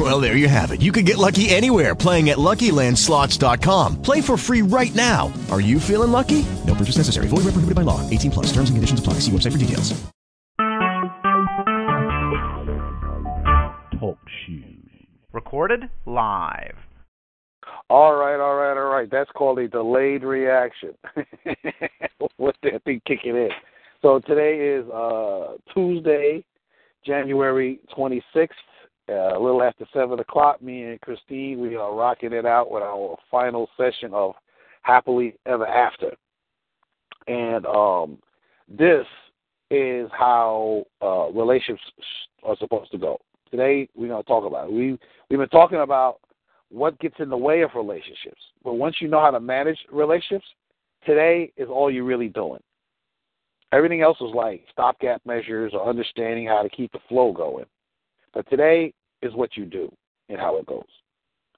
Well, there you have it. You can get lucky anywhere playing at LuckyLandSlots.com. Play for free right now. Are you feeling lucky? No purchase necessary. Void where prohibited by law. 18 plus. Terms and conditions apply. See website for details. Talk shoes. Recorded live. All right, all right, all right. That's called a delayed reaction. With that thing kicking in. So today is uh, Tuesday, January 26th, uh, a little after 7 o'clock. Me and Christine, we are rocking it out with our final session of Happily Ever After. And um, this is how uh, relationships are supposed to go. Today, we're going to talk about it. We, we've been talking about what gets in the way of relationships. But once you know how to manage relationships, today is all you're really doing. Everything else is like stopgap measures or understanding how to keep the flow going. But today is what you do and how it goes.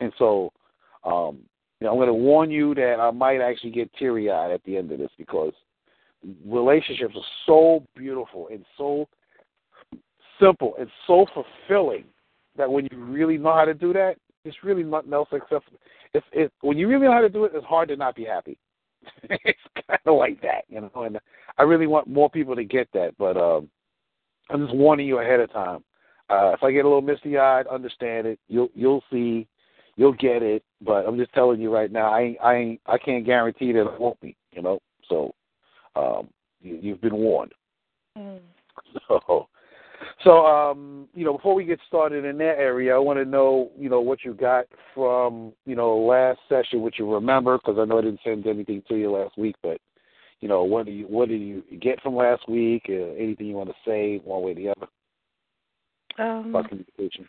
And so, um, you know, I'm going to warn you that I might actually get teary eyed at the end of this because relationships are so beautiful and so simple and so fulfilling that when you really know how to do that, it's really nothing else except it's it when you really know how to do it, it's hard to not be happy. it's kind of like that, you know. And I really want more people to get that, but um, I'm just warning you ahead of time. Uh, if I get a little misty eyed, understand it. You'll you'll see, you'll get it. But I'm just telling you right now, I ain't, I ain't, I can't guarantee that it won't be. You know, so um, you, you've been warned. Mm. So so, um, you know, before we get started in that area, I want to know, you know, what you got from, you know, last session, what you remember, because I know I didn't send anything to you last week, but, you know, what do you what did you get from last week? Uh, anything you want to say, one way or the other? Um, about communication.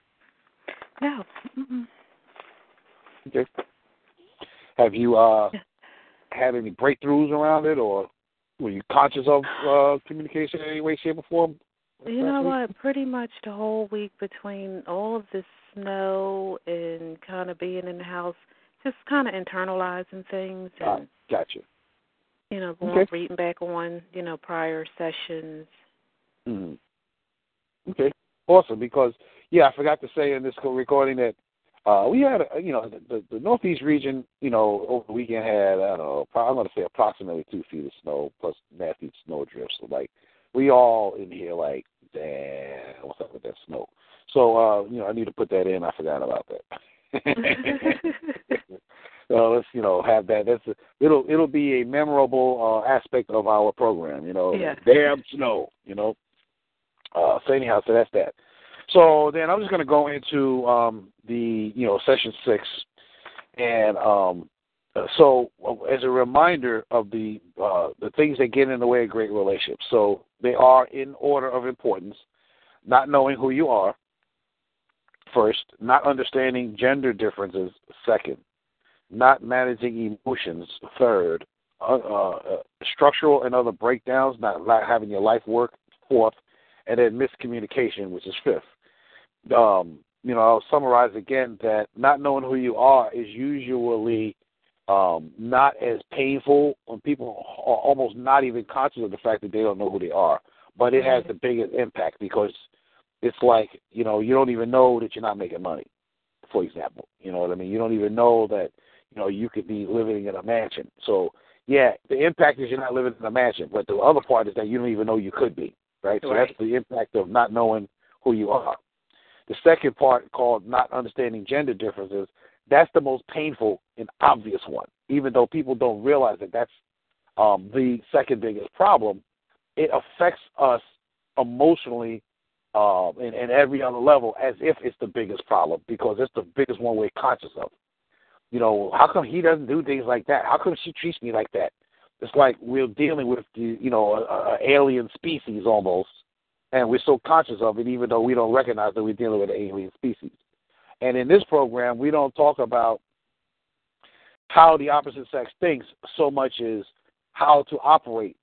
no. Mm-mm. Okay. Have you uh had any breakthroughs around it, or were you conscious of uh communication in any way, shape, or form? You know week? what? Pretty much the whole week between all of the snow and kind of being in the house, just kind of internalizing things and gotcha. you know going Okay. reading back on you know prior sessions. hmm Okay, awesome. Because yeah, I forgot to say in this recording that uh, we had, you know, the, the, the Northeast region, you know, over the weekend had, I don't know, I'm going to say approximately two feet of snow plus nasty snow drifts. So like, we all in here like, damn, what's up with that snow? So uh, you know, I need to put that in. I forgot about that. so let's you know have that. That's a, it'll it'll be a memorable uh, aspect of our program. You know, Yeah. damn snow. You know. Uh, so anyhow, so that's that. So then I'm just going to go into um, the you know session six, and um, uh, so uh, as a reminder of the uh, the things that get in the way of great relationships. So they are in order of importance: not knowing who you are, first; not understanding gender differences, second; not managing emotions, third; uh, uh, structural and other breakdowns, not, not having your life work, fourth; and then miscommunication, which is fifth. Um, you know, I'll summarize again that not knowing who you are is usually um, not as painful when people are almost not even conscious of the fact that they don't know who they are. But it has the biggest impact because it's like, you know, you don't even know that you're not making money, for example. You know what I mean? You don't even know that, you know, you could be living in a mansion. So, yeah, the impact is you're not living in a mansion. But the other part is that you don't even know you could be, right? So Right. that's the impact of not knowing who you are. The second part, called not understanding gender differences, that's the most painful and obvious one. Even though people don't realize that that's um, the second biggest problem, it affects us emotionally uh, and, and every other level as if it's the biggest problem because it's the biggest one we're conscious of. You know, how come he doesn't do things like that? How come she treats me like that? It's like we're dealing with the, you know, a, a alien species almost, and we're so conscious of it, even though we don't recognize that we're dealing with an alien species. And in this program, we don't talk about how the opposite sex thinks so much as how to operate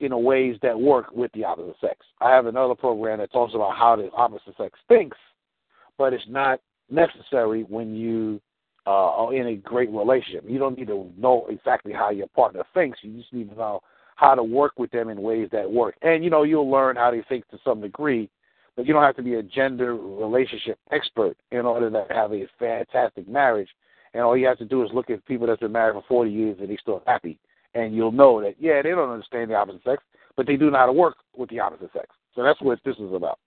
in a ways that work with the opposite sex. I have another program that talks about how the opposite sex thinks, but it's not necessary when you uh, are in a great relationship. You don't need to know exactly how your partner thinks. You just need to know how to work with them in ways that work. And you know, you'll learn how they think to some degree, but you don't have to be a gender relationship expert in order to have a fantastic marriage. And all you have to do is look at people that's been married for 40 years and they're still happy and you'll know that yeah, they don't understand the opposite sex, but they do know how to work with the opposite sex. So that's what this is about.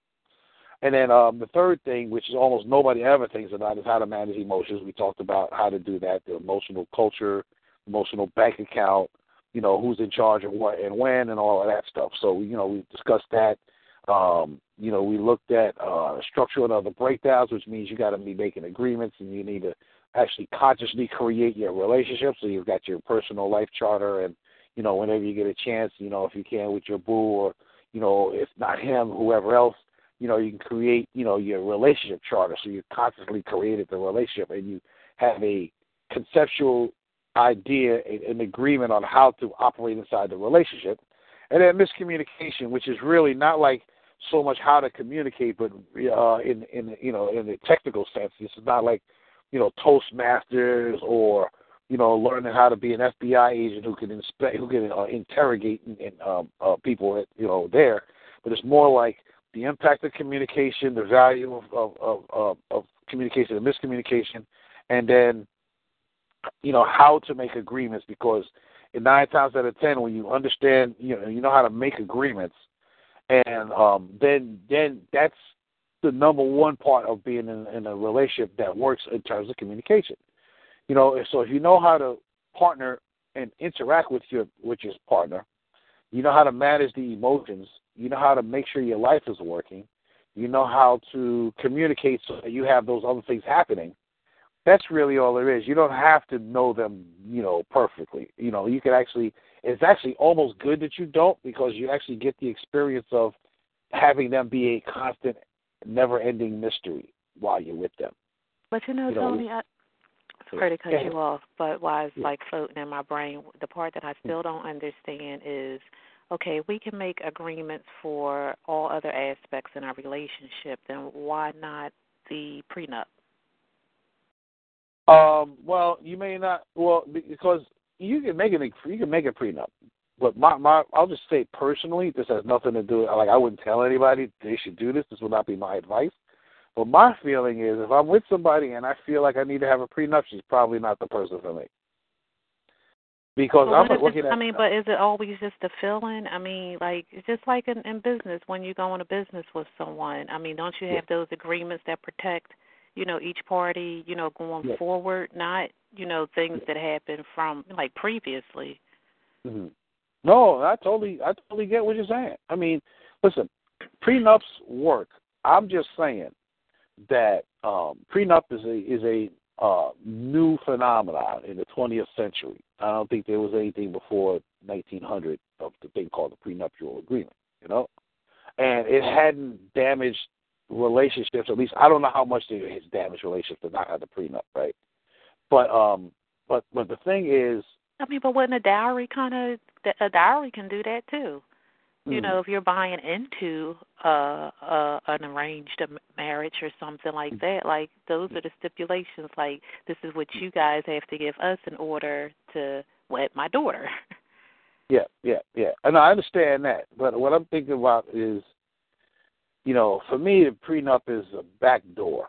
And then um, the third thing, which is almost nobody ever thinks about, is how to manage emotions. We talked about how to do that, the emotional culture, emotional bank account, you know, who's in charge of what and when, and all of that stuff. So you know, we discussed that. Um, you know, we looked at uh, structural and other breakdowns, which means you got to be making agreements and you need to actually consciously create your relationship. So you've got your personal life charter, and you know, whenever you get a chance, you know, if you can with your boo, or you know, if not him, whoever else, you know, you can create, you know, your relationship charter. So you consciously created the relationship, and you have a conceptual idea, an agreement on how to operate inside the relationship. And then miscommunication, which is really not like so much how to communicate, but uh, in in you know in the technical sense, this is not like you know, Toastmasters or you know, learning how to be an FBI agent who can inspect, who can uh, interrogate and, and um, uh, people, you know, there. But it's more like the impact of communication, the value of of, of, of, of communication and miscommunication, and then you know how to make agreements because in nine times out of ten, when you understand, you know, you know how to make agreements, and um, then then that's the number one part of being in, in a relationship that works in terms of communication. You know, so if you know how to partner and interact with your with your partner, you know how to manage the emotions, you know how to make sure your life is working, you know how to communicate so that you have those other things happening. That's really all there is. You don't have to know them, you know, perfectly. You know, you can actually it's actually almost good that you don't because you actually get the experience of having them be a constant never ending mystery while you're with them. But you know, You know, Tony, I, sorry to cut Yeah. you off, but why it's Yeah. like floating in my brain, the part that I hmm. still don't understand is okay, we can make agreements for all other aspects in our relationship, then why not the prenup? Um, well, you may not. Well, because you can make it. You can make a prenup. But my my, I'll just say personally, this has nothing to do. Like I wouldn't tell anybody they should do this. This would not be my advice. But my feeling is, if I'm with somebody and I feel like I need to have a prenup, she's probably not the person for me. Because But I'm looking at. I mean, but is it always just a feeling? I mean, like it's just like in, in business when you go into business with someone. I mean, don't you have those agreements that protect, you know, each party, you know, going forward, not you know things that happened from like previously. Mhm. No, I totally, I totally get what you're saying. I mean, listen, prenups work. I'm just saying that um, prenup is a is a uh, new phenomenon in the 20th century. I don't think there was anything before 1900 of the thing called the prenuptial agreement. You know, and it hadn't damaged relationships. At least I don't know how much it has damaged relationships to not have the prenup, right? But um, but but the thing is, I mean, but wouldn't a dowry kind of a dowry can do that too? You Hmm. know, if you're buying into uh, uh an arranged marriage or something like that, like those are the stipulations. Like this is what you guys have to give us in order to wed my daughter. Yeah, yeah, yeah. And I understand that, but what I'm thinking about is, you know, for me, the prenup is a back door.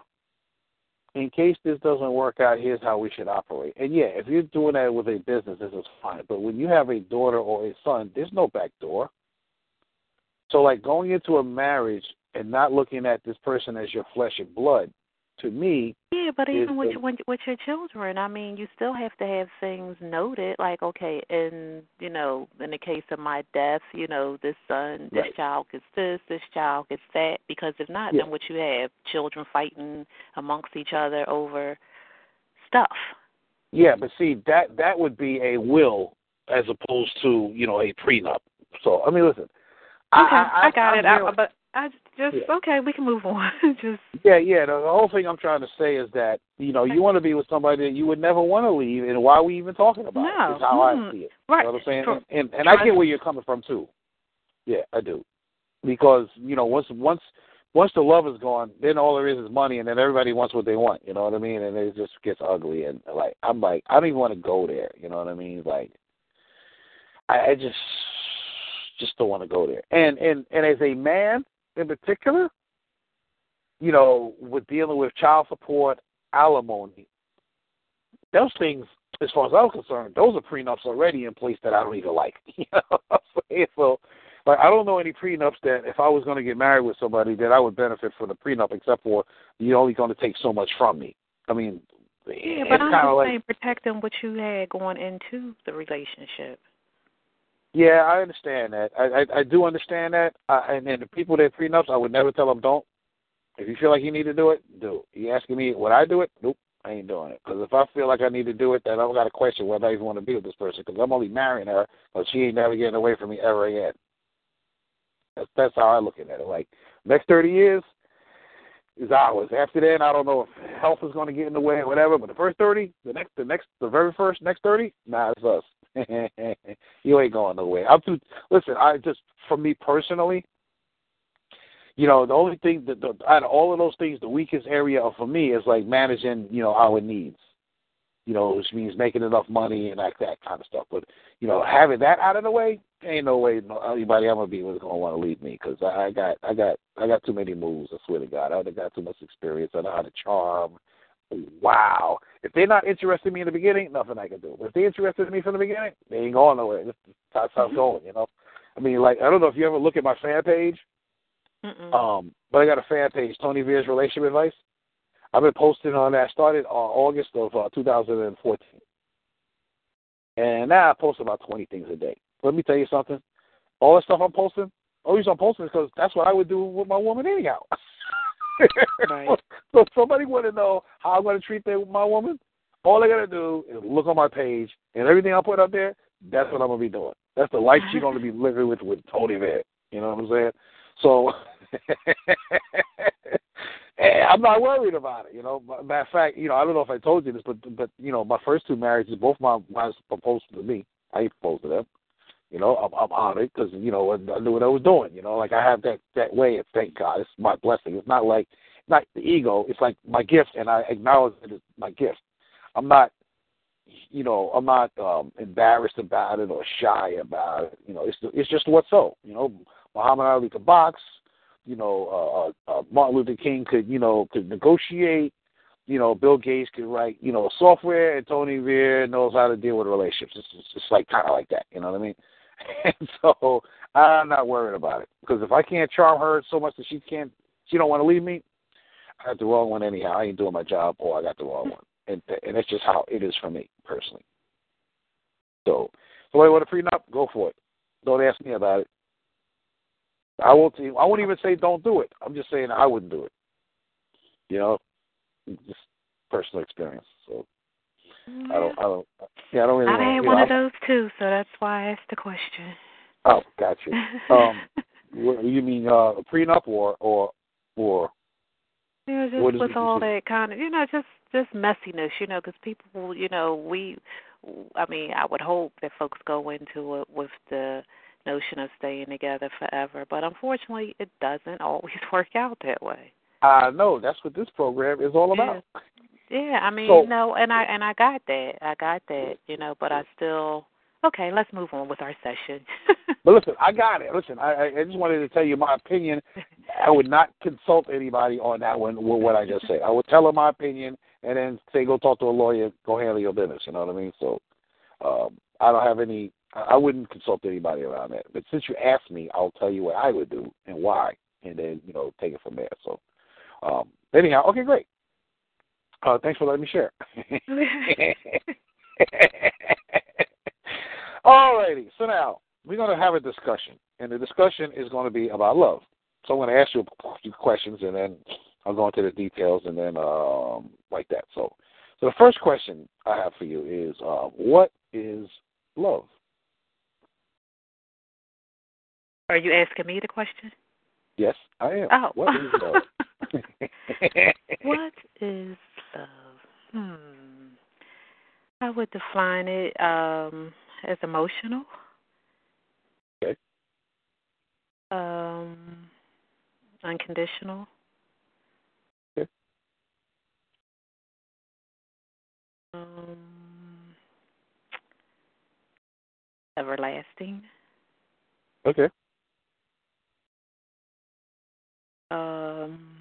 In case this doesn't work out, here's how we should operate. And yeah, if you're doing that with a business, this is fine. But when you have a daughter or a son, there's no back door. So, like going into a marriage and not looking at this person as your flesh and blood, to me, Yeah, but even with the- your, when, with your children, I mean, you still have to have things noted. Like, okay, in you know, in the case of my death, you know, this son, this Right. child gets this, this child gets that. Because if not, Yeah. then what you have children fighting amongst each other over stuff. Yeah, but see that that would be a will as opposed to you know a prenup. So I mean, listen. Okay, I, I, got I'm it. I, but I just Yeah. okay. We can move on. just yeah, yeah. The, the whole thing I'm trying to say is that you know you want to be with somebody that you would never want to leave, and why are we even talking about No. it? Is how Mm. I see it. right. You know what I'm saying? True. And and I get where you're coming from too. Yeah, I do. Because you know, once once once the love is gone, then all there is is money, and then everybody wants what they want. You know what I mean? And it just gets ugly. And like, I'm like, I don't even want to go there. You know what I mean? Like, I, I just just don't want to go there. And and and as a man in particular, you know, with dealing with child support, alimony, those things, as far as I'm concerned, those are prenups already in place that I don't even like. You know, so like I don't know any prenups that if I was going to get married with somebody that I would benefit from the prenup, except for you're only going to take so much from me. I mean, Yeah, it's but I'm kind of just like saying protecting what you had going into the relationship. Yeah, I understand that. I I, I do understand that. Uh, and then the people that prenups, I would never tell them don't. If you feel like you need to do it, do. You asking me would I do it? Nope, I ain't doing it. Because if I feel like I need to do it, then I've got to question whether I even want to be with this person. Because I'm only marrying her, but she ain't never getting away from me ever again. That's that's how I look at it. Like next thirty years is ours. After that, I don't know if health is going to get in the way or whatever. But the first thirty, the next, the next, the very first next thirty, nah, it's us. you ain't going nowhere. I'm too. Listen, I just for me personally, you know, the only thing that the, out of all of those things, the weakest area for me is like managing, you know, our needs. You know, which means making enough money and like that kind of stuff. But you know, having that out of the way, ain't no way anybody I'm gonna be with gonna want to leave me because I, I got, I got, I got too many moves. I swear to God, I got too much experience. I know how to charm. Wow. If they're not interested in me in the beginning, nothing I can do. But if they're interested in me from the beginning, they ain't going nowhere. That's, that's how it's going, you know. I mean, like I don't know if you ever look at my fan page, Mm-mm. um, but I got a fan page, Tony Veer's relationship advice. I've been posting on that. Started on August of uh, 2014, and now I post about 20 things a day. Let me tell you something. All the stuff I'm posting, the reason I'm posting is because that's what I would do with my woman anyhow. Right. so if somebody want to know how I'm going to treat their, my woman, all they got to do is look on my page, and everything I put up there, that's what I'm going to be doing. That's the life she's going to be living with with Tony Van. You know what I'm saying? So I'm not worried about it. You know, matter of fact, you know, I don't know if I told you this, but but you know, my first two marriages, both my wives proposed to me. I ain't proposed to them. You know, I'm, I'm honored because you know I knew what I was doing. You know, like I have that that way. And thank God, it's my blessing. It's not like not the ego. It's like my gift, and I acknowledge it as my gift. I'm not, you know, I'm not um embarrassed about it or shy about it. You know, it's it's just what's so. You know, Muhammad Ali could box. You know, uh, uh, Martin Luther King could you know could negotiate. You know, Bill Gates could write you know software, and Tony Veer knows how to deal with relationships. It's, it's just like kind of like that. You know what I mean? And so I'm not worried about it because if I can't charm her so much that she can't, she don't want to leave me. I got the wrong one anyhow. I ain't doing my job, or I got the wrong one, and and that's just how it is for me personally. So, somebody want a prenup? Go for it. Don't ask me about it. I won't. I won't even say don't do it. I'm just saying I wouldn't do it. You know, just personal experience. So I don't. I don't. Yeah, I don't really. Want, had one know, of those too, so that's why I asked the question. Oh, gotcha. Um, what, you mean uh, prenup or or or You know, just with it all that kind of, you know, just just messiness, you know, because people, you know, we, I mean, I would hope that folks go into it with the notion of staying together forever, but unfortunately, it doesn't always work out that way. I know that's what this program is all about. Yeah, I mean, So- you know, and I and I got that, I got that, you know, but I still. Okay, let's move on with our session. But listen, I got it. Listen, I, I- just wanted to tell you my opinion. I would not consult anybody on that one with what I just said. I would tell them my opinion and then say, go talk to a lawyer, go handle your business. You know what I mean? So um, I don't have any. I I wouldn't consult anybody around that. But since you asked me, I'll tell you what I would do and why, and then you know take it from there. So um, anyhow, okay, great. Uh, thanks for letting me share. Alrighty, so now we're going to have a discussion, and the discussion is going to be about love. So I'm going to ask you a few questions, and then I'll go into the details, and then um, like that. So, so the first question I have for you is, uh, what is love? Are you asking me the question? Yes, I am. Oh. What is love? What is love? Hmm. I would define it um as emotional. Okay. Um, unconditional. Okay. Um, everlasting. Okay. Um,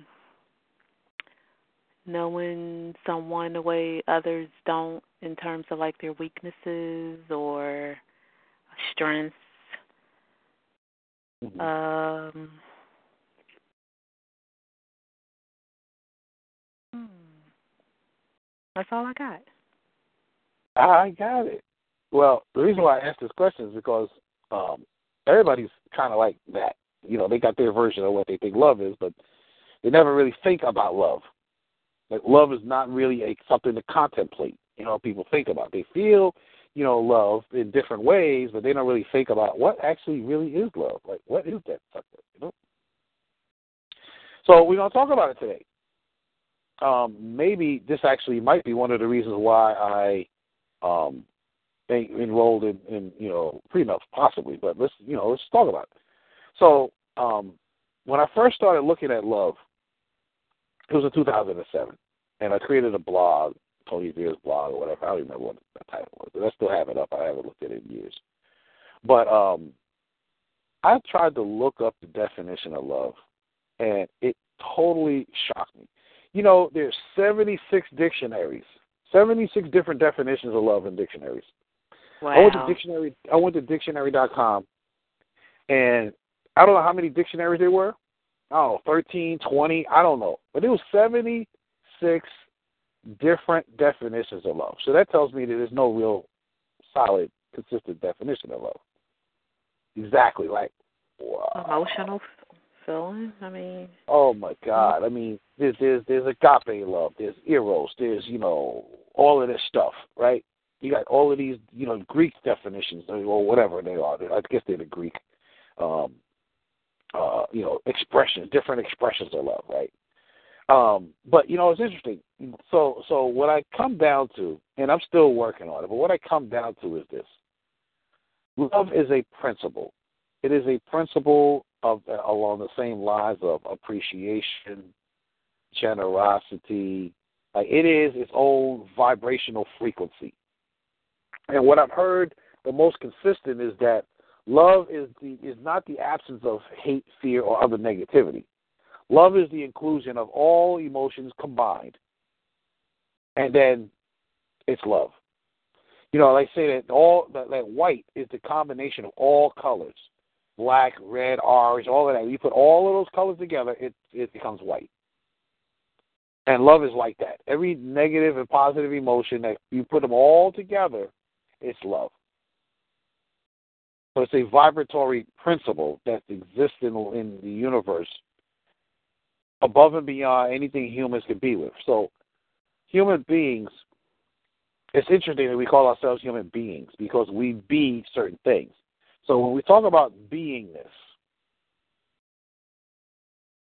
knowing someone the way others don't in terms of like their weaknesses or strengths. Mhm. Um, hmm. That's all I got. I got it. Well, the reason why I asked this question is because um, everybody's kind of like that. You know, they got their version of what they think love is, but they never really think about love. Like love is not really a something to contemplate. You know, people think about. They feel, you know, love in different ways, but they don't really think about what actually really is love. Like, what is that sucker? You know. So we're gonna talk about it today. Um, maybe this actually might be one of the reasons why I um, en- enrolled in, in you know prenups, possibly. But let's you know let's talk about it. So um, when I first started looking at love, it was in 2007, and I created a blog, Tony Veer's blog or whatever. I don't remember what the title was, but I still have it up. I haven't looked at it in years. But um, I tried to look up the definition of love, and it totally shocked me. You know, there's 76 dictionaries, 76 different definitions of love in dictionaries. Wow. I went to dictionary. I went to dictionary.com, and I don't know how many dictionaries there were. I 13, 20, I don't know. But it was 76 different definitions of love. So that tells me that there's no real solid, consistent definition of love. Exactly. Like, wow. Emotional feeling. I mean, Oh my God! I mean, there's there's there's agape love, there's eros, there's you know all of this stuff, right? You got all of these you know Greek definitions or whatever they are. I guess they're the Greek, um, uh, you know, expressions, different expressions of love, right? Um, but you know, it's interesting. So so what I come down to, and I'm still working on it, but what I come down to is this: love is a principle. It is a principle of along the same lines of appreciation, generosity. Like it is its own vibrational frequency. And what I've heard the most consistent is that love is the is not the absence of hate, fear, or other negativity. Love is the inclusion of all emotions combined. And then it's love. You know, like say that all that, that white is the combination of all colors. Black, red, orange, all of that. You put all of those colors together, it it becomes white. And love is like that. Every negative and positive emotion that you put them all together, it's love. So it's a vibratory principle that exists in, in the universe above and beyond anything humans could be with. So human beings, it's interesting that we call ourselves human beings because we be certain things. So when we talk about beingness,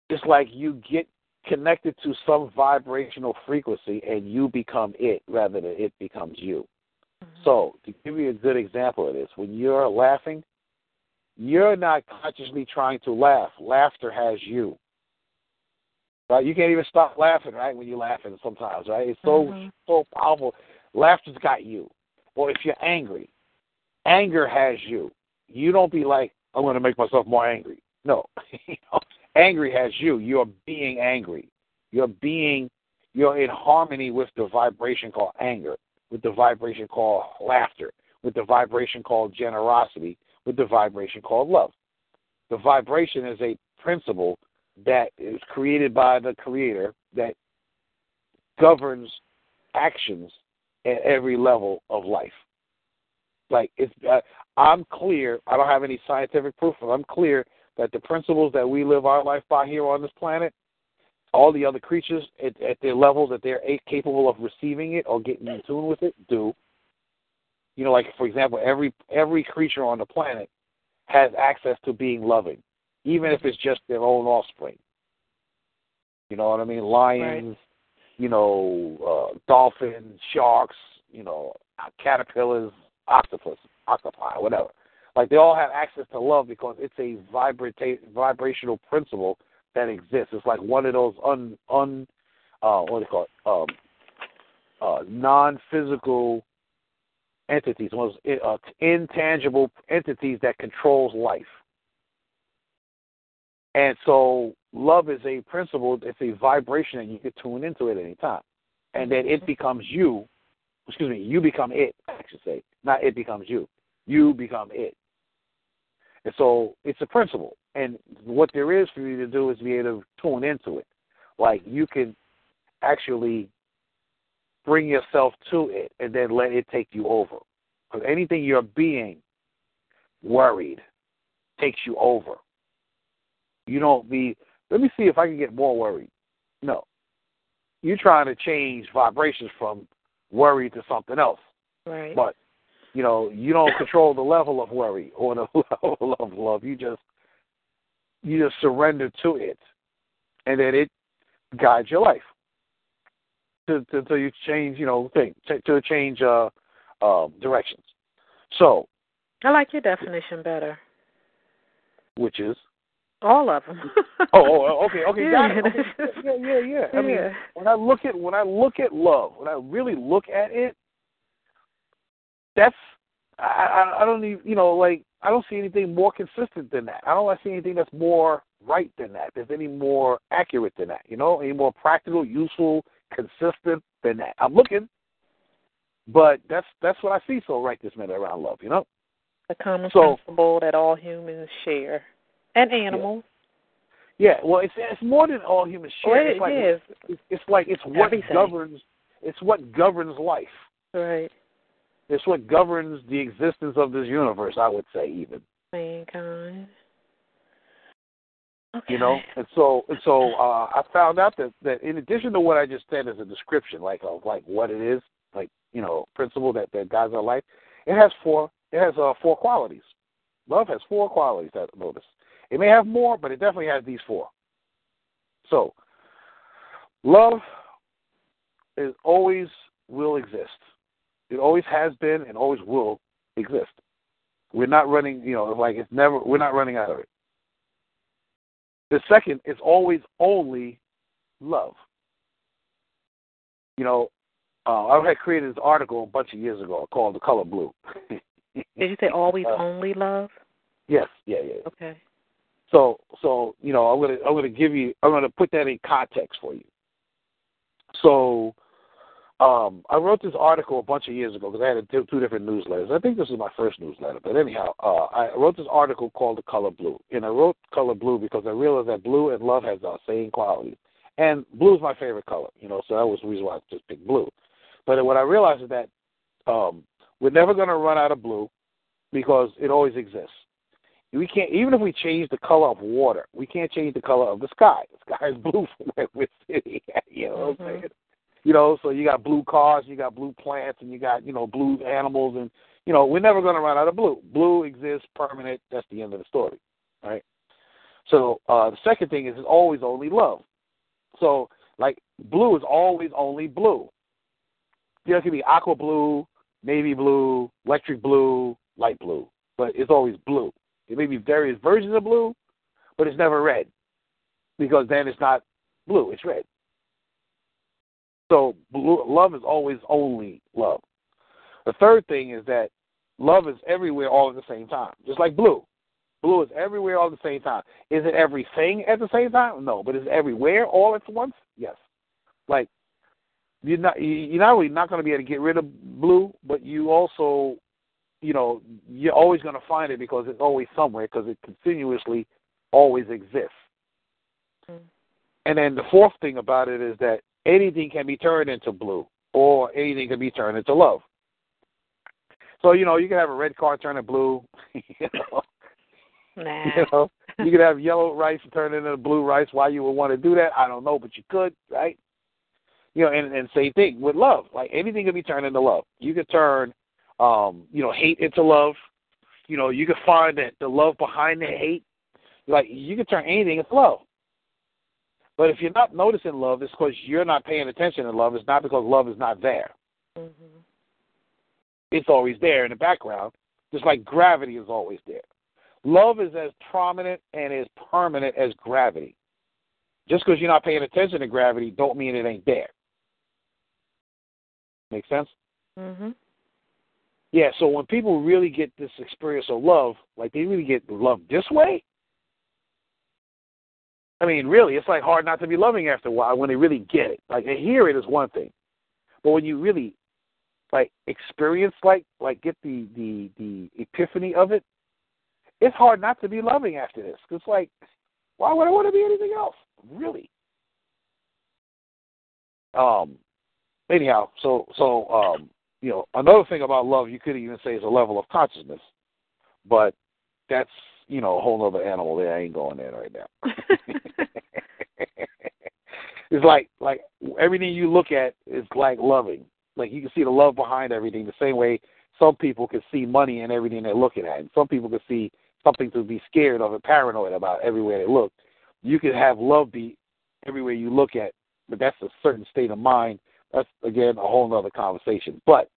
it's like you get connected to some vibrational frequency and you become it rather than it becomes you. Mm-hmm. So, to give you a good example of this, when you're laughing, you're not consciously trying to laugh. Laughter has you. Right? You can't even stop laughing, right, when you're laughing sometimes, right? It's so Mhm. so powerful. Laughter's got you. Or if you're angry, anger has you. You don't be like, I'm going to make myself more angry. No. you know, angry has you. You're being angry. You're being, you're in harmony with the vibration called anger, with the vibration called laughter, with the vibration called generosity, with the vibration called love. The vibration is a principle that is created by the Creator that governs actions at every level of life. Like it's, uh, I'm clear. I don't have any scientific proof, but I'm clear that the principles that we live our life by here on this planet, all the other creatures at, at their level that they're capable of receiving it or getting in tune with it do. You know, like for example, every every creature on the planet has access to being loving, even if it's just their own offspring. You know what I mean? Lions, you know, uh, dolphins, sharks, you know, caterpillars, octopus, octopi, whatever. Like they all have access to love because it's a vibrata- vibrational principle that exists. It's like one of those un un uh what do you call it? Um uh non physical entities, one of those uh, intangible entities that controls life. And so love is a principle, it's a vibration that you can tune into at any time. And then it becomes you excuse me, you become it, I should say. Not it becomes you. You become it. And so it's a principle. And what there is for you to do is be able to tune into it. Like you can actually bring yourself to it and then let it take you over. Because anything you're being worried takes you over. You don't be, let me see if I can get more worried. No. You're trying to change vibrations from worry to something else. Right. But you know, you don't control the level of worry or the level of love. You just you just surrender to it, and then it guides your life to to, to you change, you know, thing to, to change uh, uh, directions. So, I like your definition better. Which is all of them. Oh, oh, oh, okay, okay, yeah. got it. Okay. Yeah, yeah, yeah. I mean, when I look at when I look at love, when I really look at it, that's I, I I don't even you know like I don't see anything more consistent than that. I don't see anything that's more right than that. There's any more accurate than that. You know, any more practical, useful, consistent than that. I'm looking, but that's that's what I see so right this minute around love. You know. The common So- principle that all humans share, and animals. Yeah, well, it's it's more than all humans share. Well, it's like is. It's, it's like it's what Everything. governs. It's what governs life. Right. It's what governs the existence of this universe. I would say even. Mankind. Okay. You know, and so and so uh, I found out that that in addition to what I just said as a description, like of like what it is, like you know, principle that that guides our life, it has four. It has uh, four qualities. Love has four qualities. That notice. It may have more, but it definitely has these four. So, love is always will exist. It always has been and always will exist. We're not running, you know, like it's never. We're not running out of it. The second is always only love. You know, uh, I had created this article a bunch of years ago called "The Color Blue." Did you say always Uh, only love? Yes, yeah, yeah. Okay. So, so you know, I'm gonna I'm gonna give you I'm gonna put that in context for you. So, um, I wrote this article a bunch of years ago because I had two, two different newsletters. I think this was my first newsletter, but anyhow, uh, I wrote this article called "The Color Blue," and I wrote "Color Blue" because I realized that blue and love has the same qualities, and blue is my favorite color. You know, so that was the reason why I just picked blue. But what I realized is that um, we're never going to run out of blue because it always exists we can't even if we change the color of water, we can't change the color of the sky. The sky is blue from where we're sitting at, you know what I'm Mhm. saying? You know, so you got blue cars, you got blue plants, and you got, you know, blue animals and you know, we're never gonna run out of blue. Blue exists permanent, that's the end of the story. Right? So uh the second thing is it's always only love. So like blue is always only blue. There can be aqua blue, navy blue, electric blue, light blue, but it's always blue. It may be various versions of blue, but it's never red because then it's not blue, it's red. So blue, love is always only love. The third thing is that love is everywhere all at the same time, just like blue. Blue is everywhere all at the same time. Is it everything at the same time? No, but is it everywhere all at once? Yes. Like you're not you're not really not going to be able to get rid of blue, but you also you know, you're always going to find it because it's always somewhere because it continuously always exists. Mm. And then the fourth thing about it is that anything can be turned into blue or anything can be turned into love. So, you know, you can have a red car turn to blue. you know, Nah. you know, you could have yellow rice turn into blue rice. Why you would want to do that, I don't know, but you could, right? You know, and and same thing with love. Like anything can be turned into love. You could turn um, you know, hate into love. You know, you can find that the love behind the hate. Like you can turn anything into love. But if you're not noticing love, it's because you're not paying attention to love. It's not because love is not there. Mhm. It's always there in the background, just like gravity is always there. Love is as prominent and as permanent as gravity. Just because you're not paying attention to gravity, don't mean it ain't there. Make sense? Mhm. Yeah. So when people really get this experience of love, like they really get love this way. I mean, really, it's like hard not to be loving after a while when they really get it. Like they hear it is one thing, but when you really like experience like like get the the the epiphany of it, it's hard not to be loving after this. It's like, why would I want to be anything else? Really? Um. Anyhow, so so um, you know, another thing about love you could even say is a level of consciousness, but that's you know a whole other animal. There, I ain't going in right now. it's like like everything you look at is like loving. Like you can see the love behind everything. The same way some people can see money in everything they're looking at, and some people can see something to be scared of and paranoid about everywhere they look. You can have love be everywhere you look at, but that's a certain state of mind. That's again a whole other conversation. But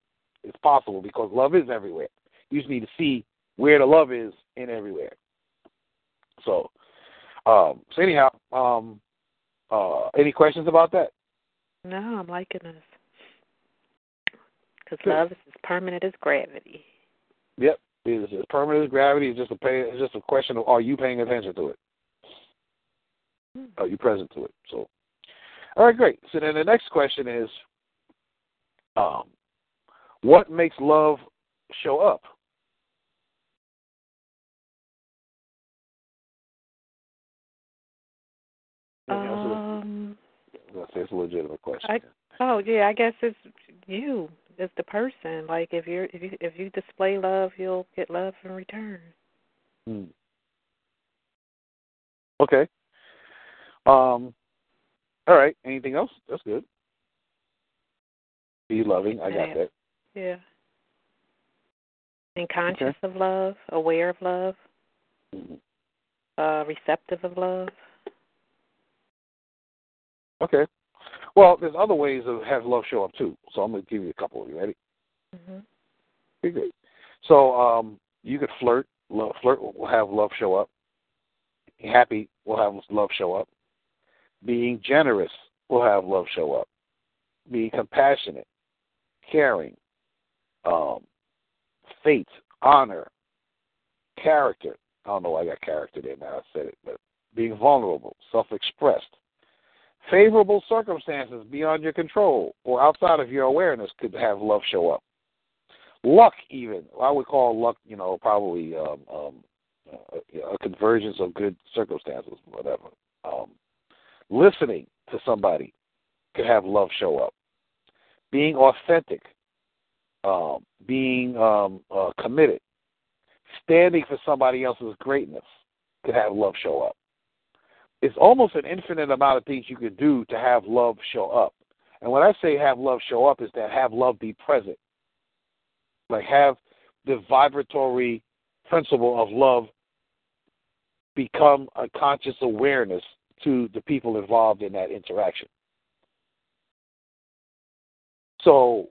it's possible because love is everywhere. You just need to see where the love is in everywhere. So, um, so anyhow, um, uh, any questions about that? No, I'm liking this. Because love is as permanent as gravity. Yep, it's as permanent as gravity. It's just a pay, it's just a question of are you paying attention to it? Are you present to it? So, all right, great. So then the next question is, um, what makes love show up? Um, That's it's a legitimate question. I- oh yeah, I guess it's you. It's the person. Like if you're if you if you display love, you'll get love in return. Hmm. Okay. Um. All right. Anything else? That's good. Be loving. I got that. Yeah. And conscious of love, aware of love, Mhm. uh, receptive of love. Okay. Well, there's other ways of have love show up too. So I'm going to give you a couple. You ready? hmm Okay, great. So um, you could flirt. Love, flirt will have love show up. Happy will have love show up. Being generous will have love show up. Being compassionate, caring, um, faith, honor, character. I don't know why I got character there now. I said it, but being vulnerable, self-expressed, favorable circumstances beyond your control or outside of your awareness could have love show up. Luck, even I would call luck, you know, probably um, um, a, a convergence of good circumstances, whatever. Um, listening to somebody could have love show up. Being authentic, um, being um, uh, committed, standing for somebody else's greatness could have love show up. It's almost an infinite amount of things you could do to have love show up. And when I say have love show up, is that have love be present. Like have the vibratory principle of love become a conscious awareness to the people involved in that interaction. So,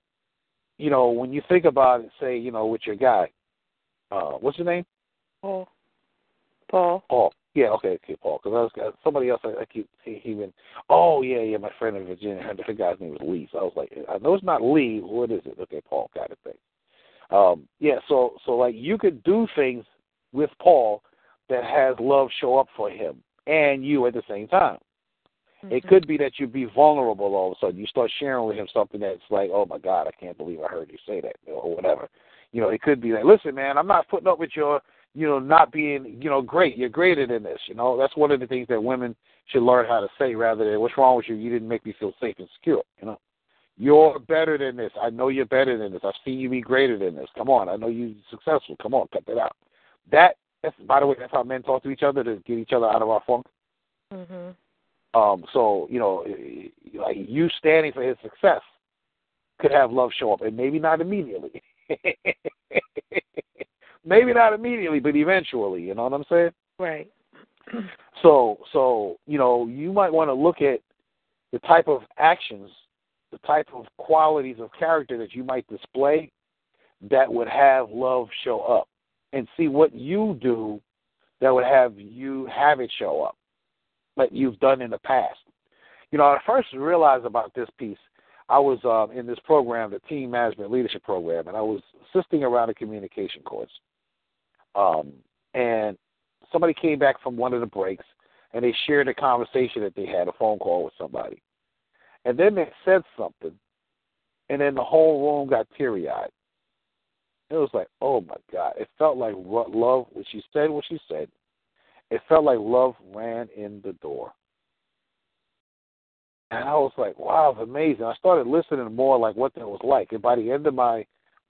you know, when you think about it, say, you know, with your guy, uh, what's your name? Paul. Paul. Paul. Yeah, okay, okay, Paul. Because I was uh, somebody else. I, I keep even. Oh yeah, yeah. My friend in Virginia. Her guy's name was Lee. So I was like, I know it's not Lee. What is it? Okay, Paul, kind of thing. Um, yeah. So so like you could do things with Paul that has love show up for him and you at the same time. It mm-hmm. could be that you be vulnerable all of a sudden. You start sharing with him something that's like, oh my God, I can't believe I heard you say that, or whatever. You know, it could be like, listen, man, I'm not putting up with your, you know, not being, you know, great. You're greater than this. You know, that's one of the things that women should learn how to say rather than, what's wrong with you? You didn't make me feel safe and secure. You know, you're better than this. I know you're better than this. I've seen you be greater than this. Come on, I know you're successful. Come on, cut that out. That, that's by the way, that's how men talk to each other to get each other out of our funk. Mhm. Um, so you know, like you standing for his success could have love show up, and maybe not immediately. maybe not immediately, but eventually. You know what I'm saying? Right. So, so you know, you might want to look at the type of actions, the type of qualities of character that you might display that would have love show up, and see what you do that would have you have it show up. that you've done in the past. You know, I first realized about this piece. I was um, in this program, the Team Management Leadership Program, and I was assisting around a communication course. Um, and somebody came back from one of the breaks, and they shared a conversation that they had, a phone call with somebody. And then they said something, and then the whole room got teary eyed. It was like, oh my God. It felt like what love, when she said what she said, it felt like love ran in the door. And I was like, wow, it's amazing. I started listening more like what that was like. And by the end of my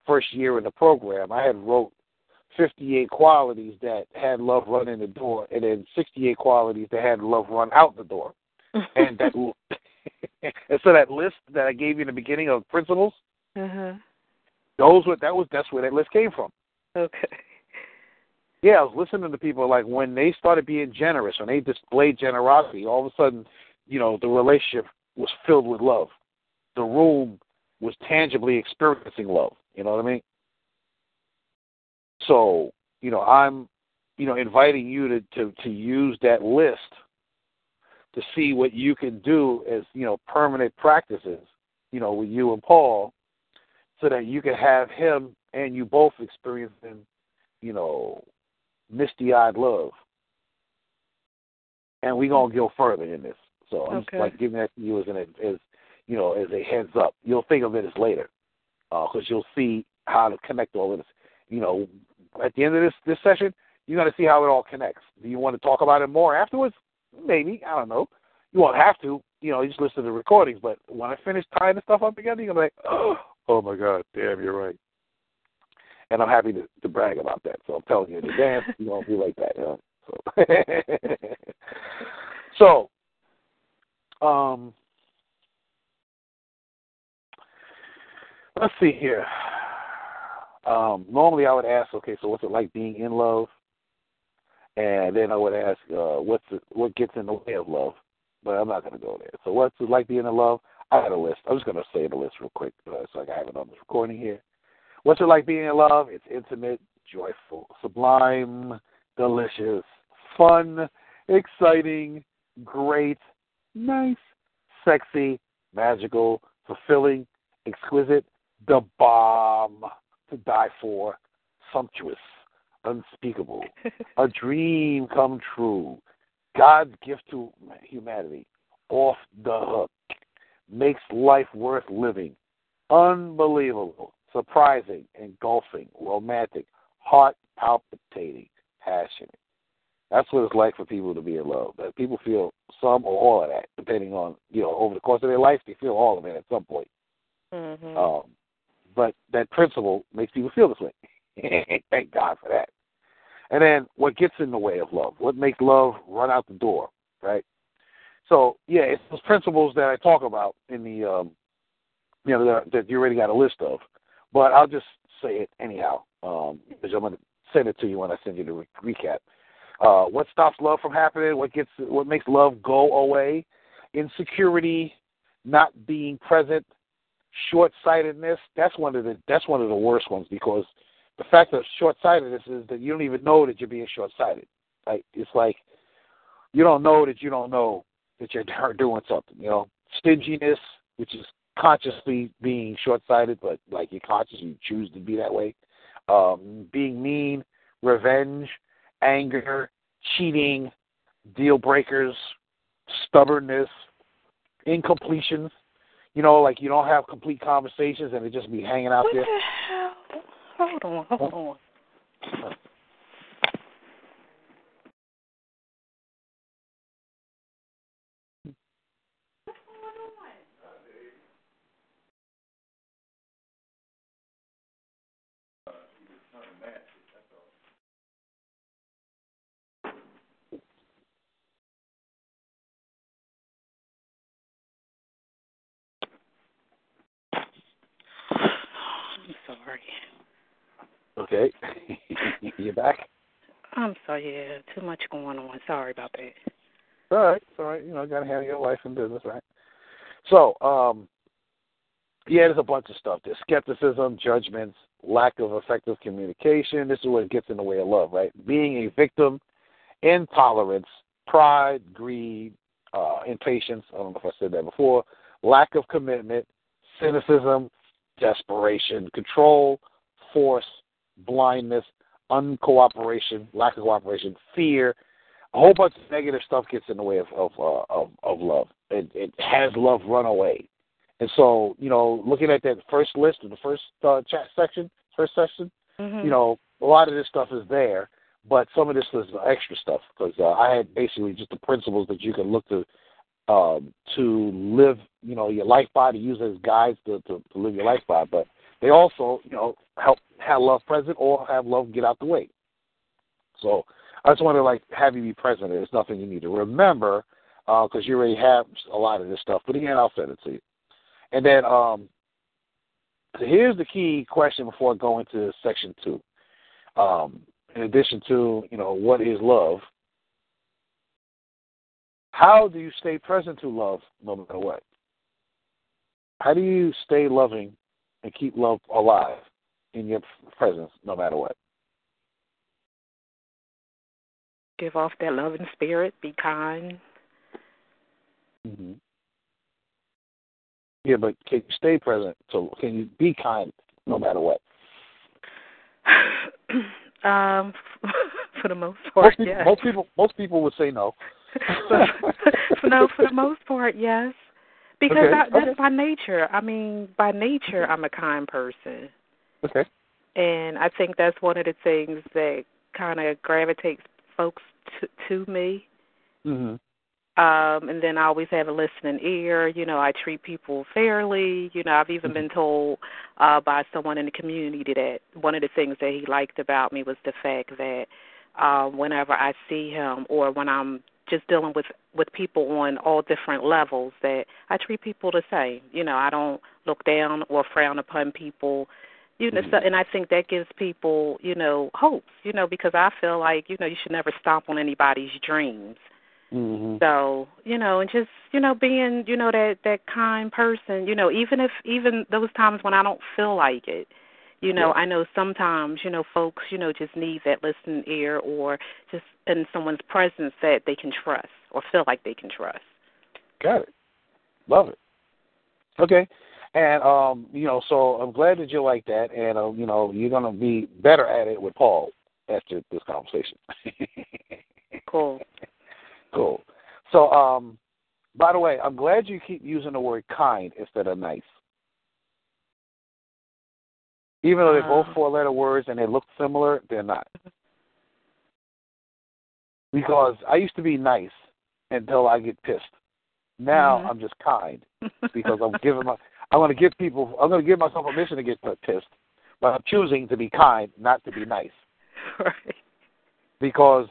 first year in the program, I had wrote 58 qualities that had love run in the door, and then 68 qualities that had love run out the door. and that, and so that list that I gave you in the beginning of principles, uh-huh. Those were that was that's where that list came from. Okay. Yeah, I was listening to people like when they started being generous, when they displayed generosity, all of a sudden, you know, the relationship was filled with love. The room was tangibly experiencing love. You know what I mean? So, you know, I'm, you know, inviting you to, to, to use that list to see what you can do as, you know, permanent practices, you know, with you and Paul, so that you can have him and you both experiencing, you know, misty eyed love. And we're gonna go further in this. So I'm okay. just like giving that to you as an as you know, as a heads up. You'll think of it as later. because uh, you'll see how to connect all of this. You know, at the end of this this session, you're to see how it all connects. Do you want to talk about it more afterwards? Maybe I don't know. You won't have to. You know, you just listen to the recordings. But when I finish tying the stuff up together, you're gonna be like, oh, oh my god, damn, you're right. And I'm happy to, to brag about that. So I'm telling you in advance, you won't be like that. Know? So, so um, let's see here. Um, normally, I would ask, okay, so what's it like being in love? And then I would ask, uh, what's the, what gets in the way of love? But I'm not going to go there. So what's it like being in love? I had a list. I'm just going to say the list real quick uh, so I can have it on this recording here. What's it like being in love? It's intimate, joyful, sublime, delicious, fun, exciting, great, nice, sexy, magical, fulfilling, exquisite, the bomb to die for, sumptuous, unspeakable, a dream come true, God's gift to humanity, off the hook, makes life worth living, unbelievable, surprising, engulfing, romantic, heart palpitating, passionate. That's what it's like for people to be in love. That people feel some or all of that, depending on you know over the course of their life, they feel all of it at some point. Mm-hmm. Um, but that principle makes people feel this way. Thank God for that. And then what gets in the way of love? What makes love run out the door, right? So yeah, it's those principles that I talk about in the um, you know that, that you already got a list of. But I'll just say it anyhow um, because I'm going to send it to you when I send you the re- recap. Uh, what stops love from happening? What gets what makes love go away? Insecurity, not being present, short sightedness, that's one of the that's one of the worst ones because the fact of short sightedness is that you don't even know that you're being short sighted. Like it's like you don't know that you don't know that you're doing something, you know. Stinginess, which is consciously being short sighted, but like you're conscious you choose to be that way. Um, being mean, revenge, anger, cheating, deal breakers, stubbornness, incompletions, you know, like you don't have complete conversations and it just be hanging out what there. The hell? Hold on, hold on. sorry. Okay. you back? I'm sorry, yeah, too much going on. Sorry about that. All right. All right. You know, gotta handle your life and business, right? So, um yeah, there's a bunch of stuff. There's skepticism, judgments, lack of effective communication. This is what gets in the way of love, right? Being a victim, intolerance, pride, greed, uh, impatience. I don't know if I said that before. Lack of commitment, cynicism, desperation, control, force, blindness, uncooperation, lack of cooperation, fear. A whole bunch of negative stuff gets in the way of of uh, of, of love. It, it has love run away. And so, you know, looking at that first list in the first uh, chat section, first section, Mhm. you know, a lot of this stuff is there, but some of this is extra stuff because uh, I had basically just the principles that you can look to um, to live, you know, your life by to use as guides to, to, to live your life by. But they also, you know, help have love present or have love get out the way. So I just want to like have you be present. There's nothing you need to remember because you already have a lot of this stuff. But again, I'll send it to you. And then um, so here's the key question before I go into section two. Um, in addition to, you know, what is love? How do you stay present to love no matter what? How do you stay loving and keep love alive in your presence no matter what? Give off that loving spirit. Be kind. Mm-hmm. Yeah, but can you stay present? So can you be kind no matter what? um, for the most Most part, people, yes. most people, most people would say no. no, for the most part, yes. Because Okay, I, that's okay. by nature. I mean, by nature, I'm a kind person, Okay. and I think that's one of the things that kind of gravitates folks to, to me. Mm-hmm. Um, and then I always have a listening ear. You know, I treat people fairly. You know, I've even been told uh, by someone in the community that one of the things that he liked about me was the fact that um, whenever I see him or when I'm just dealing with with people on all different levels, that I treat people the same. You know, I don't look down or frown upon people. You know, so, and I think that gives people, you know, hopes. You know, because I feel like you know you should never stomp on anybody's dreams. Mm-hmm. So, you know, and just, you know, being, you know, that that kind person, you know, even if even those times when I don't feel like it, you know, Yeah. I know sometimes, you know, folks, you know, just need that listening ear or just in someone's presence that they can trust or feel like they can trust. Got it. Love it. Okay. And um, you know, so I'm glad that you like that, and uh, you know, you're gonna be better at it with Paul after this conversation. Cool. cool. So, um, by the way, I'm glad you keep using the word kind instead of nice. Even though they're both four letter words and they look similar, they're not. Because I used to be nice until I get pissed. Now Mhm. I'm just kind because I'm giving my I'm going to give people I'm going to give myself permission to get pissed, but I'm choosing to be kind, not to be nice, right. because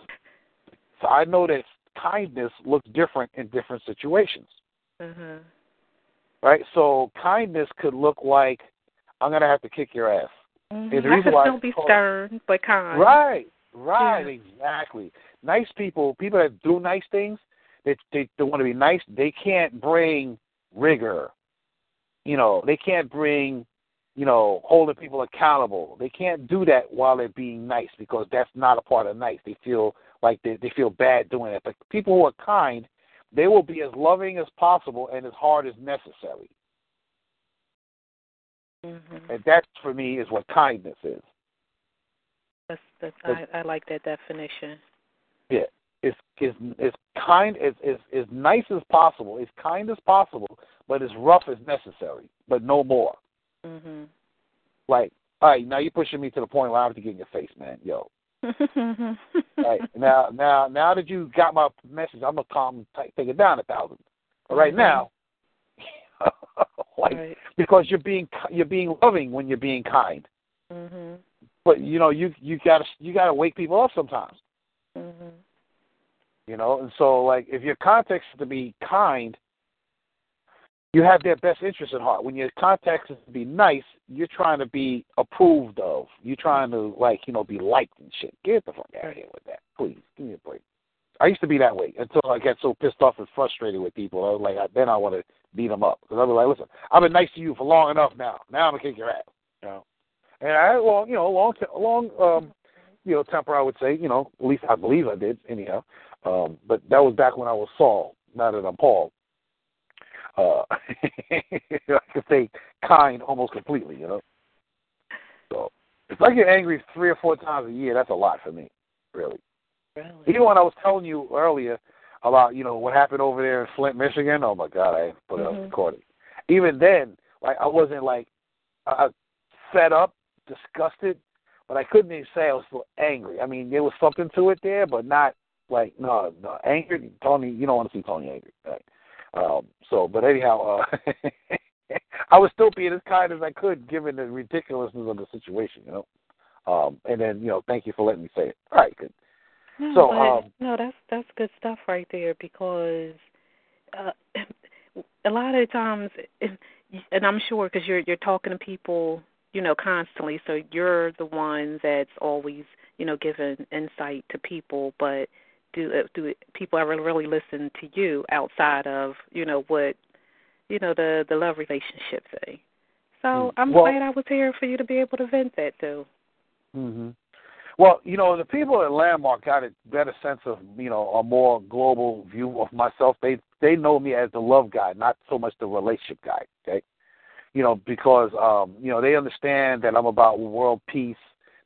I know that kindness looks different in different situations, Mhm. right? So kindness could look like I'm going to have to kick your ass. Mhm. And the reason why still be called- stern but kind. Right, right, Yeah. exactly. Nice people, people that do nice things, they they, they want to be nice. They can't bring rigor. You know, they can't bring, you know, holding people accountable. They can't do that while they're being nice because that's not a part of nice. They feel like they they feel bad doing it. But people who are kind, they will be as loving as possible and as hard as necessary. Mhm. And that for me is what kindness is. That's that's I, I like that definition. Yeah, it's is is kind as as as nice as possible, as kind as possible, but as rough as necessary, but no more. Mhm. Like, all right, now you're pushing me to the point where I have to get in your face, man. Yo, right, now now now that you got my message, I'm gonna calm, take, take it down a thousand. But right Mhm. now, like Right. because you're being you're being loving when you're being kind, Mhm. but you know you you gotta you gotta wake people up sometimes. Mhm. You know, and so like if your context is to be kind, you have their best interest at heart. When your context is to be nice, you're trying to be approved of. You're trying to like, you know, be liked and shit. Get the fuck out of here with that. Please, give me a break. I used to be that way until I got so pissed off and frustrated with people. I was like, then I want to beat them up because I was like, listen, I've been nice to you for long enough now. Now I'm gonna kick your ass. You know, and I had long, you know, long, long, um, you know, temper. I would say, you know, at least I believe I did. Anyhow, Um, but that was back when I was Saul. Now that I'm Paul, uh, I could say kind almost completely. You know. So if I get angry three or four times a year, that's a lot for me, really. Really? Even when I was telling you earlier about you know what happened over there in Flint, Michigan. Oh my God, I put it on Mhm. recording. Even then, like I wasn't like uh, fed up, disgusted, but I couldn't even say I was still angry. I mean, there was something to it there, but not like no, no angry. Tony, you don't want to see Tony angry, right? Um, so, but anyhow, uh, I was still being as kind as I could, given the ridiculousness of the situation, you know. Um, and then, you know, thank you for letting me say it. All right, good. No, So, but, um, no, that's that's good stuff right there because uh, a lot of times, and I'm sure because you're you're talking to people, you know, constantly, so you're the ones that's always, you know, giving insight to people. But do uh, do people ever really listen to you outside of, you know, what, you know, the the love relationship thing? So Mm. I'm Well- glad I was here for you to be able to vent that too. hmm Well, you know, the people at Landmark got a better sense of, you know, a more global view of myself. They they know me as the love guy, not so much the relationship guy. Okay, you know, because um, you know they understand that I'm about world peace.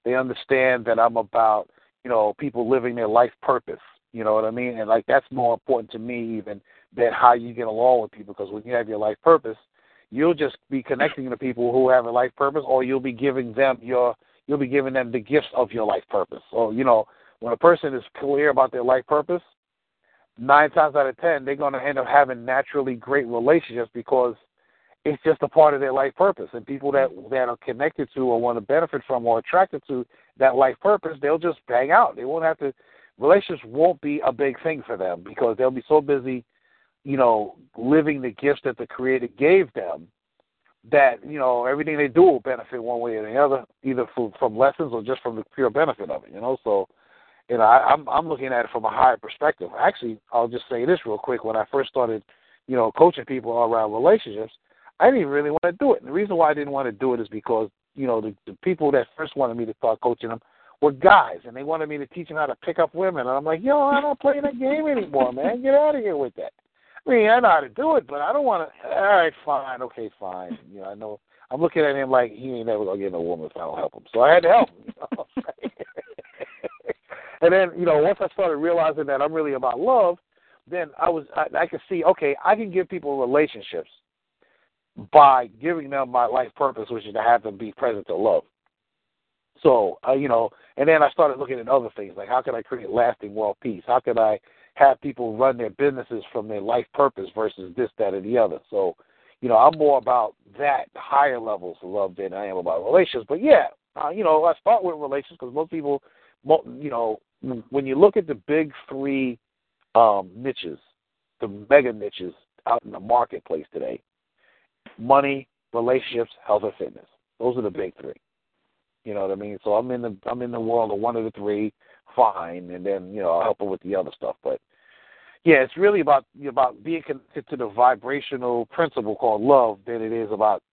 They understand that I'm about, you know, people living their life purpose. You know what I mean? And like that's more important to me even than how you get along with people. Because when you have your life purpose, you'll just be connecting to people who have a life purpose, or you'll be giving them your you'll be giving them the gifts of your life purpose. So, you know, when a person is clear about their life purpose, nine times out of ten, they're going to end up having naturally great relationships because it's just a part of their life purpose. And people that that are connected to or want to benefit from or attracted to that life purpose, they'll just hang out. They won't have to. Relationships won't be a big thing for them because they'll be so busy, you know, living the gifts that the Creator gave them that you know everything they do will benefit one way or the other, either from, from lessons or just from the pure benefit of it. You know, so you know I, I'm I'm looking at it from a higher perspective. Actually, I'll just say this real quick. When I first started, you know, coaching people around relationships, I didn't really want to do it. And the reason why I didn't want to do it is because you know the, the people that first wanted me to start coaching them were guys, and they wanted me to teach them how to pick up women. And I'm like, yo, I don't playing that game anymore, man. Get out of here with that. I mean, I know how to do it, but I don't want to. All right, fine, okay, fine. You know, I know. I'm looking at him like he ain't never gonna get no woman if I don't help him. So I had to help him. You know and then, you know, once I started realizing that I'm really about love, then I was I, I could see, okay, I can give people relationships by giving them my life purpose, which is to have them be present to love. So, uh, you know, and then I started looking at other things like how can I create lasting world peace? How can I have people run their businesses from their life purpose versus this, that, or the other? So, you know, I'm more about that higher levels of love than I am about relations. But yeah, uh, you know, I start with relations because most people, you know, when you look at the big three um, niches, the mega niches out in the marketplace today, money, relationships, health, and fitness. Those are the big three. You know what I mean? So I'm in the I'm in the world of one of the three, fine, and then you know I'll help them with the other stuff. But yeah, it's really about about being connected to the vibrational principle called love than it is about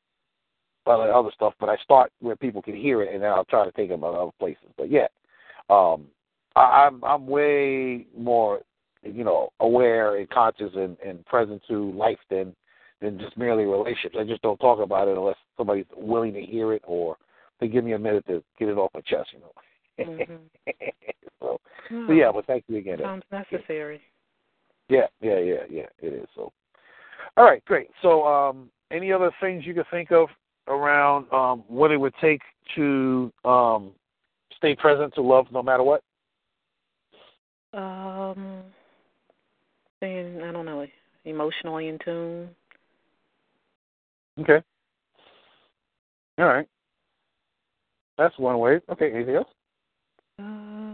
other other stuff. But I start where people can hear it, and then I'll try to take them to other places. But yeah, um, I, I'm I'm way more you know aware and conscious and, and present to life than than just merely relationships. I just don't talk about it unless somebody's willing to hear it or they give me a minute to get it off my chest, you know. Mhm. so, Oh, so yeah, well, thank you again. Ed. sounds necessary. Yeah, yeah, yeah, yeah, it is. So all right, great. So um any other things you could think of around um what it would take to um stay present to love no matter what? Um, being I don't know, emotionally in tune. Okay. All right. That's one way. Okay, anything else? Um,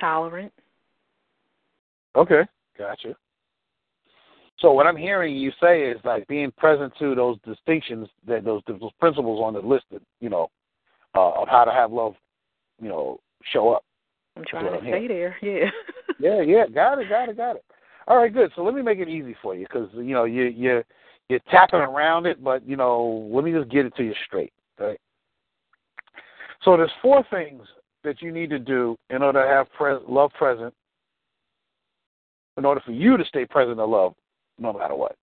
tolerant. Okay, gotcha. So what I'm hearing you say is like being present to those distinctions that those those principles on the list, that, you know, uh, of how to have love, you know, show up. I'm trying to I'm stay there. Yeah. Yeah, yeah, got it, got it, got it. All right, good. So let me make it easy for you because you know you you you're tapping around it, but you know let me just get it to you straight. Right. So there's four things that you need to do in order to have pres- love present, in order for you to stay present in love, no matter what.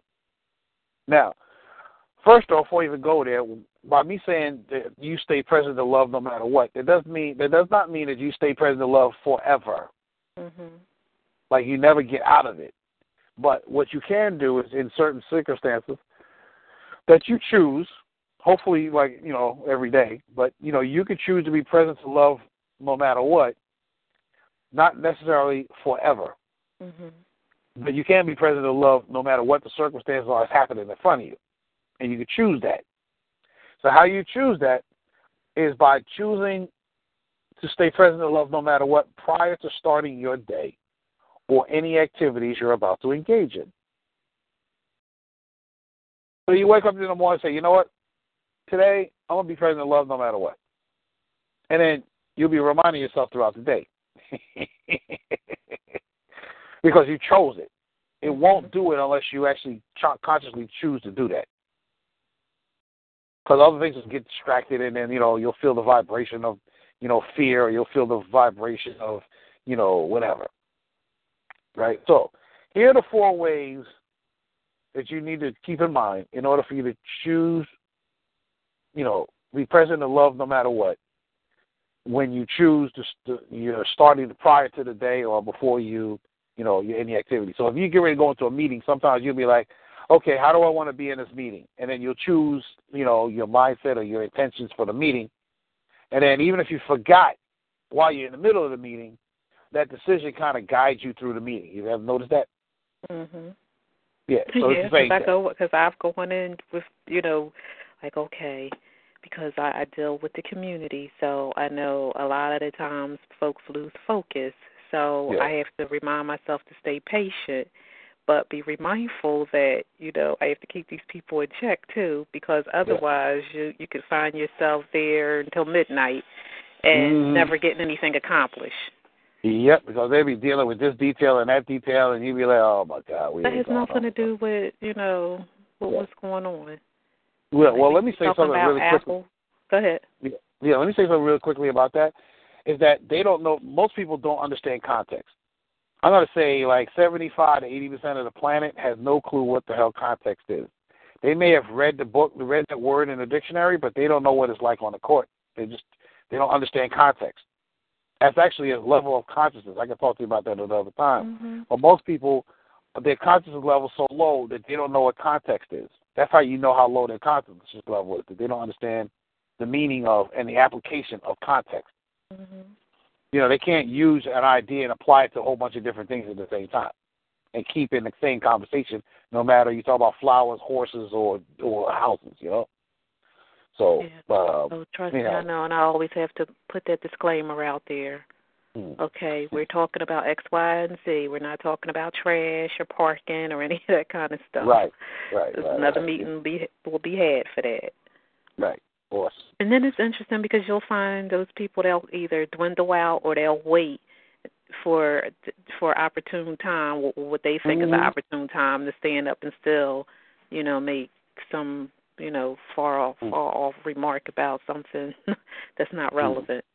Now, first off, before you even go there, by me saying that you stay present in love no matter what, it does mean that does not mean that you stay present in love forever. Mhm. Like you never get out of it. But what you can do is in certain circumstances that you choose, hopefully like, you know, every day, but you know, you could choose to be present to love no matter what, not necessarily forever. Mhm. But you can be present to love no matter what the circumstances are that's happening in front of you. And you can choose that. So how you choose that is by choosing to stay present to love no matter what prior to starting your day or any activities you're about to engage in. So you wake up in the morning and say, you know what? Today I'm gonna be present to love no matter what. And then you'll be reminding yourself throughout the day. because you chose it. It mm-hmm. won't do it unless you actually consciously choose to do that. Because other things will get distracted, and then you know you'll feel the vibration of you know fear, or you'll feel the vibration of you know whatever. Right. So here are the four ways that you need to keep in mind in order for you to choose, you know, be present and love no matter what. When you choose to, you're starting prior to the day or before you you know, any activity. So if you get ready to go into a meeting, sometimes you'll be like, okay, how do I want to be in this meeting? And then you'll choose, you know, your mindset or your intentions for the meeting. And then even if you forgot while you're in the middle of the meeting, that decision kind of guides you through the meeting. You ever noticed that? Mhm. Yeah. So yeah, it's the same I thing. go because I've gone in with you know, like okay, because I, I deal with the community, so I know a lot of the times folks lose focus. So Yeah. I have to remind myself to stay patient, but be mindful that you know I have to keep these people in check too, because otherwise you you could find yourself there until midnight and Mhm. never getting anything accomplished. Yep, because they be dealing with this detail and that detail, and you be like, oh my God, we That has nothing to do with you know what, Yeah. what's going on. Well, well, let me say something really quickly. Go ahead. Yeah, yeah, let me say something real quickly about that. Is that they don't know? Most people don't understand context. I'm going to say like 75 to 80 percent of the planet has no clue what the hell context is. They may have read the book, read that word in the dictionary, but they don't know what it's like on the court. They just they don't understand context. That's actually a level of consciousness. I can talk to you about that another time. Mm-hmm. But most people, their consciousness level is so low that they don't know what context is. That's how you know how low their consciousness level is. That they don't understand the meaning of and the application of context. Mm-hmm. You know, they can't use an idea and apply it to a whole bunch of different things at the same time and keep in the same conversation, no matter you talk about flowers, horses, or or houses. You know. So, uh, So trust you me, know, I know, and I always have to put that disclaimer out there. Hmm. Okay, we're talking about X, Y, and Z. We're not talking about trash or parking or any of that kind of stuff. right, right, right, another right. meeting be, will be had for that. Right. Awesome. And then it's interesting because you'll find those people they'll either dwindle out or they'll wait for for opportune time, what, what they think is an Mhm. opportune time to stand up and still, you know, make some you know far off Mm. far off remark about something that's not relevant.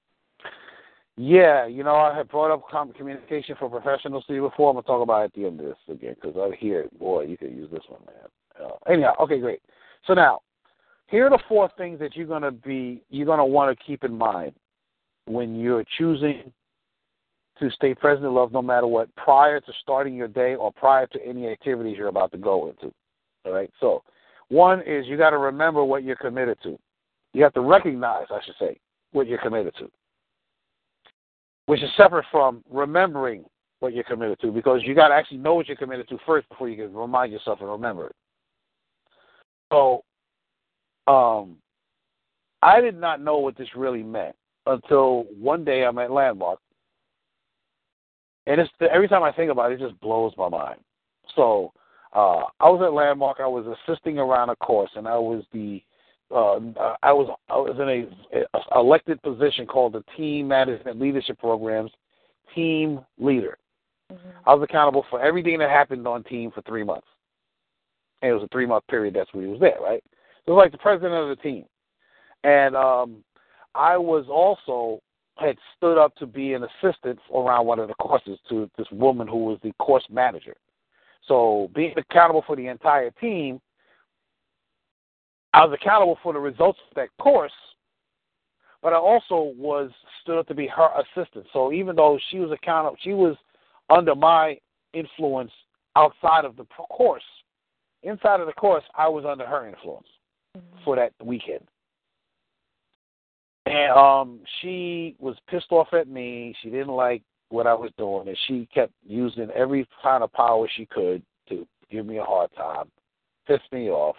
Yeah, you know, I had brought up communication for professionals to you before. I'm gonna talk about it at the end of this again because I hear, boy, you could use this one, man. Uh, anyhow, okay, great. So now, here are the four things that you're gonna be, you're gonna want to keep in mind when you're choosing to stay present in love, no matter what, prior to starting your day or prior to any activities you're about to go into. All right. So, one is you got to remember what you're committed to. You have to recognize, I should say, what you're committed to which is separate from remembering what you're committed to, because you got to actually know what you're committed to first before you can remind yourself and remember it. So, um, I did not know what this really meant until one day I'm at Landmark, and it's every time I think about it, it just blows my mind. So, uh, I was at Landmark. I was assisting around a course, and I was the uh, I was I was in a, a elected position called the Team Management Leadership Programs Team Leader. I was accountable for everything that happened on team for three months, and it was a three month period. That's when he was there, right? So it was like the president of the team, and um, I was also had stood up to be an assistant around one of the courses to this woman who was the course manager. So being accountable for the entire team, I was accountable for the results of that course, but I also was stood up to be her assistant. So even though she was accountable, she was under my influence outside of the course. Inside of the course, I was under her influence mm-hmm. for that weekend. And um she was pissed off at me. She didn't like what I was doing and she kept using every kind of power she could to give me a hard time, piss me off,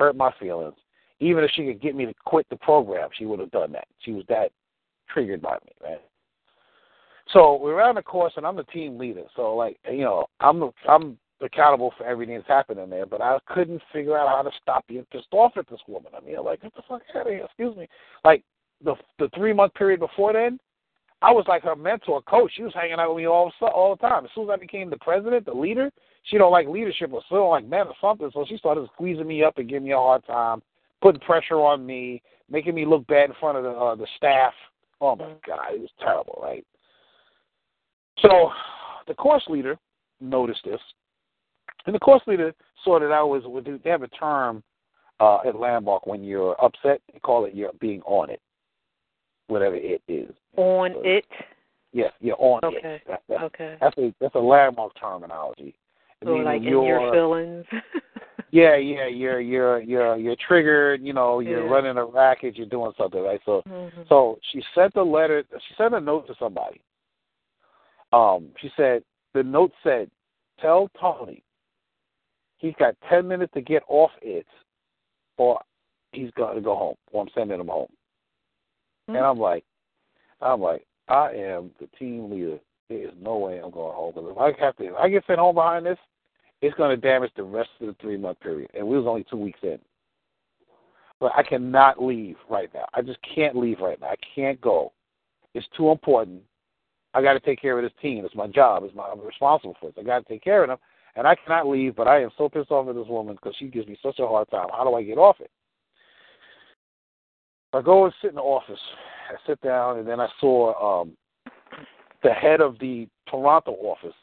hurt my feelings. Even if she could get me to quit the program, she would have done that. She was that triggered by me, man. So we're on the course, and I'm the team leader. So like, you know, I'm I'm accountable for everything that's happening there. But I couldn't figure out how to stop being pissed off at this woman. I mean, like, get the fuck out of here. Excuse me. Like the the three month period before then, I was like her mentor, coach. She was hanging out with me all all the time. As soon as I became the president, the leader, she don't like leadership or still like men or something. So she started squeezing me up and giving me a hard time, putting pressure on me, making me look bad in front of the uh, the staff. Oh my God, it was terrible, right? So the course leader noticed this, and the course leader saw that I was. They have a term uh, at Landmark when you're upset. They call it you're being on it, whatever it is. On so, it. Yes, you're on okay. it. That, that, okay. That's a that's a landmark terminology. So like in your feelings. yeah, yeah, you're you're you're you're triggered. You know, you're yeah. running a racket. You're doing something, right? So, mm-hmm. so she sent a letter. She sent a note to somebody. Um, she said the note said, "Tell Tony he's got ten minutes to get off it, or he's going to go home, or I'm sending him home." Mm-hmm. And I'm like, I'm like, I am the team leader. There is no way I'm going home because if I have to, if I get sent home behind this, it's going to damage the rest of the three month period. And we was only two weeks in. But I cannot leave right now. I just can't leave right now. I can't go. It's too important. I got to take care of this team. It's my job. It's my I'm responsible for it. I got to take care of them, and I cannot leave. But I am so pissed off at this woman because she gives me such a hard time. How do I get off it? I go and sit in the office. I sit down, and then I saw um, the head of the Toronto office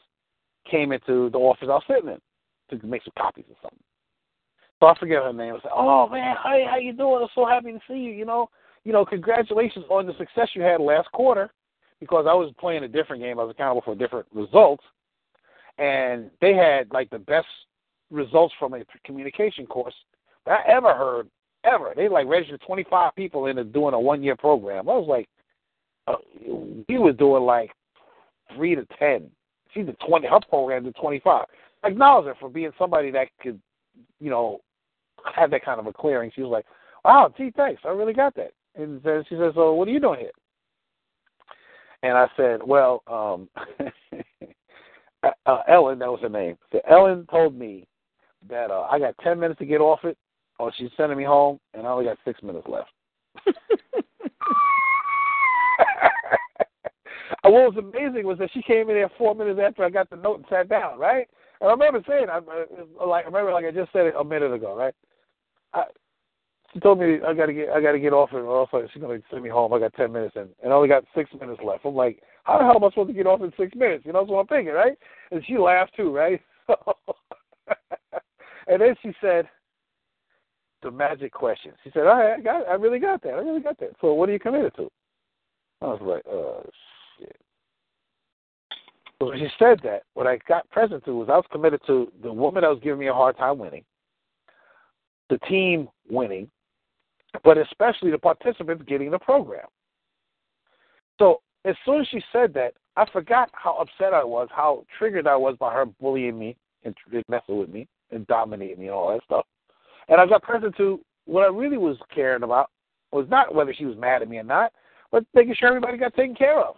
came into the office I was sitting in to make some copies or something. So I forget her name. I said, "Oh man, hey, how you doing? I'm so happy to see you. You know, you know, congratulations on the success you had last quarter." because I was playing a different game. I was accountable for different results, and they had like the best results from a communication course that I ever heard ever. They like registered 25 people into doing a one year program. I was like, uh, we was doing like three to ten. She's a 20. Her program to 25. I acknowledge her for being somebody that could, you know, have that kind of a clearing. She was like, "Wow, gee, thanks. I really got that." And then she says, "So, what are you doing here?" And I said, well, um, uh, Ellen, that was her name. So Ellen told me that uh, I got 10 minutes to get off it, or she's sending me home, and I only got six minutes left. what was amazing was that she came in there four minutes after I got the note and sat down, right? And I remember saying, I, like, I remember like I just said it a minute ago, right? I, she told me I gotta get I gotta get off and also she's gonna send me home. I got ten minutes and and I only got six minutes left. I'm like, how the hell am I supposed to get off in six minutes? You know, that's what I'm thinking, right? And she laughed too, right? and then she said the magic question. She said, "All right, I got I really got that. I really got that. So what are you committed to? I was like, oh shit. So when she said that, what I got present to was I was committed to the woman that was giving me a hard time winning, the team winning, but especially the participants getting the program. So as soon as she said that, I forgot how upset I was, how triggered I was by her bullying me and messing with me and dominating me and all that stuff. And I got present to what I really was caring about was not whether she was mad at me or not, but making sure everybody got taken care of.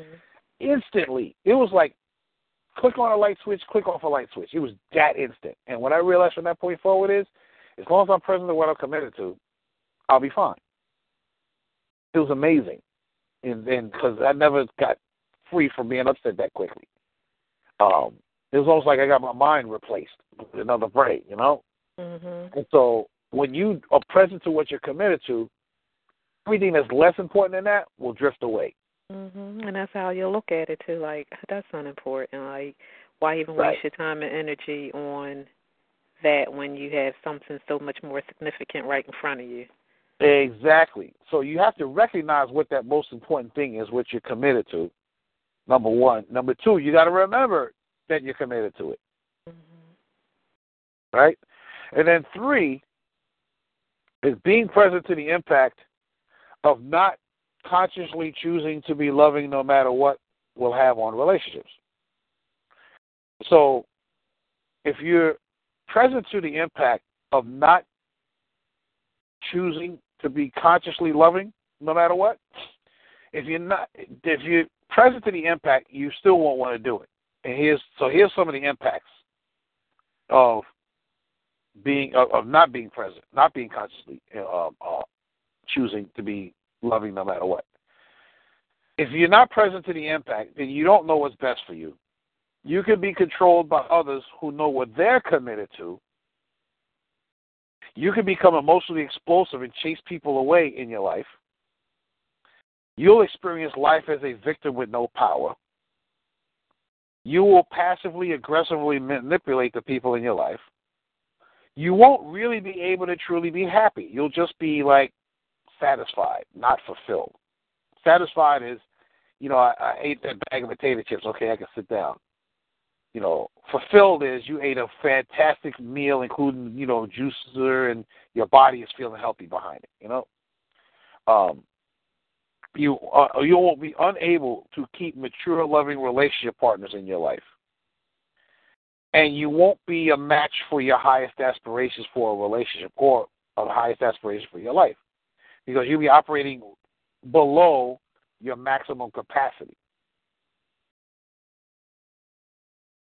Mm-hmm. Instantly, it was like click on a light switch, click off a light switch. It was that instant. And what I realized from that point forward is, as long as I'm present to what I'm committed to, I'll be fine. It was amazing, and then because I never got free from being upset that quickly. Um, it was almost like I got my mind replaced with another brain, you know. Mm-hmm. And so when you are present to what you're committed to, everything that's less important than that will drift away. Mhm. And that's how you look at it too. Like that's unimportant. Like why even Right. waste your time and energy on that when you have something so much more significant right in front of you? Exactly. So you have to recognize what that most important thing is, what you're committed to. Number one. Number two, you got to remember that you're committed to it. Right? And then three is being present to the impact of not consciously choosing to be loving no matter what will have on relationships. So if you're present to the impact of not choosing to be consciously loving no matter what, if you're not if you're present to the impact, you still won't want to do it. And here's so here's some of the impacts of being of, of not being present, not being consciously uh, uh, choosing to be loving no matter what. If you're not present to the impact, then you don't know what's best for you. You can be controlled by others who know what they're committed to. You can become emotionally explosive and chase people away in your life. You'll experience life as a victim with no power. You will passively aggressively manipulate the people in your life. You won't really be able to truly be happy. You'll just be like satisfied, not fulfilled. Satisfied is, you know, I, I ate that bag of potato chips. Okay, I can sit down. You know, fulfilled is you ate a fantastic meal, including you know juicer, and your body is feeling healthy behind it. You know, um, you uh, you will be unable to keep mature, loving relationship partners in your life, and you won't be a match for your highest aspirations for a relationship or the highest aspirations for your life, because you'll be operating below your maximum capacity.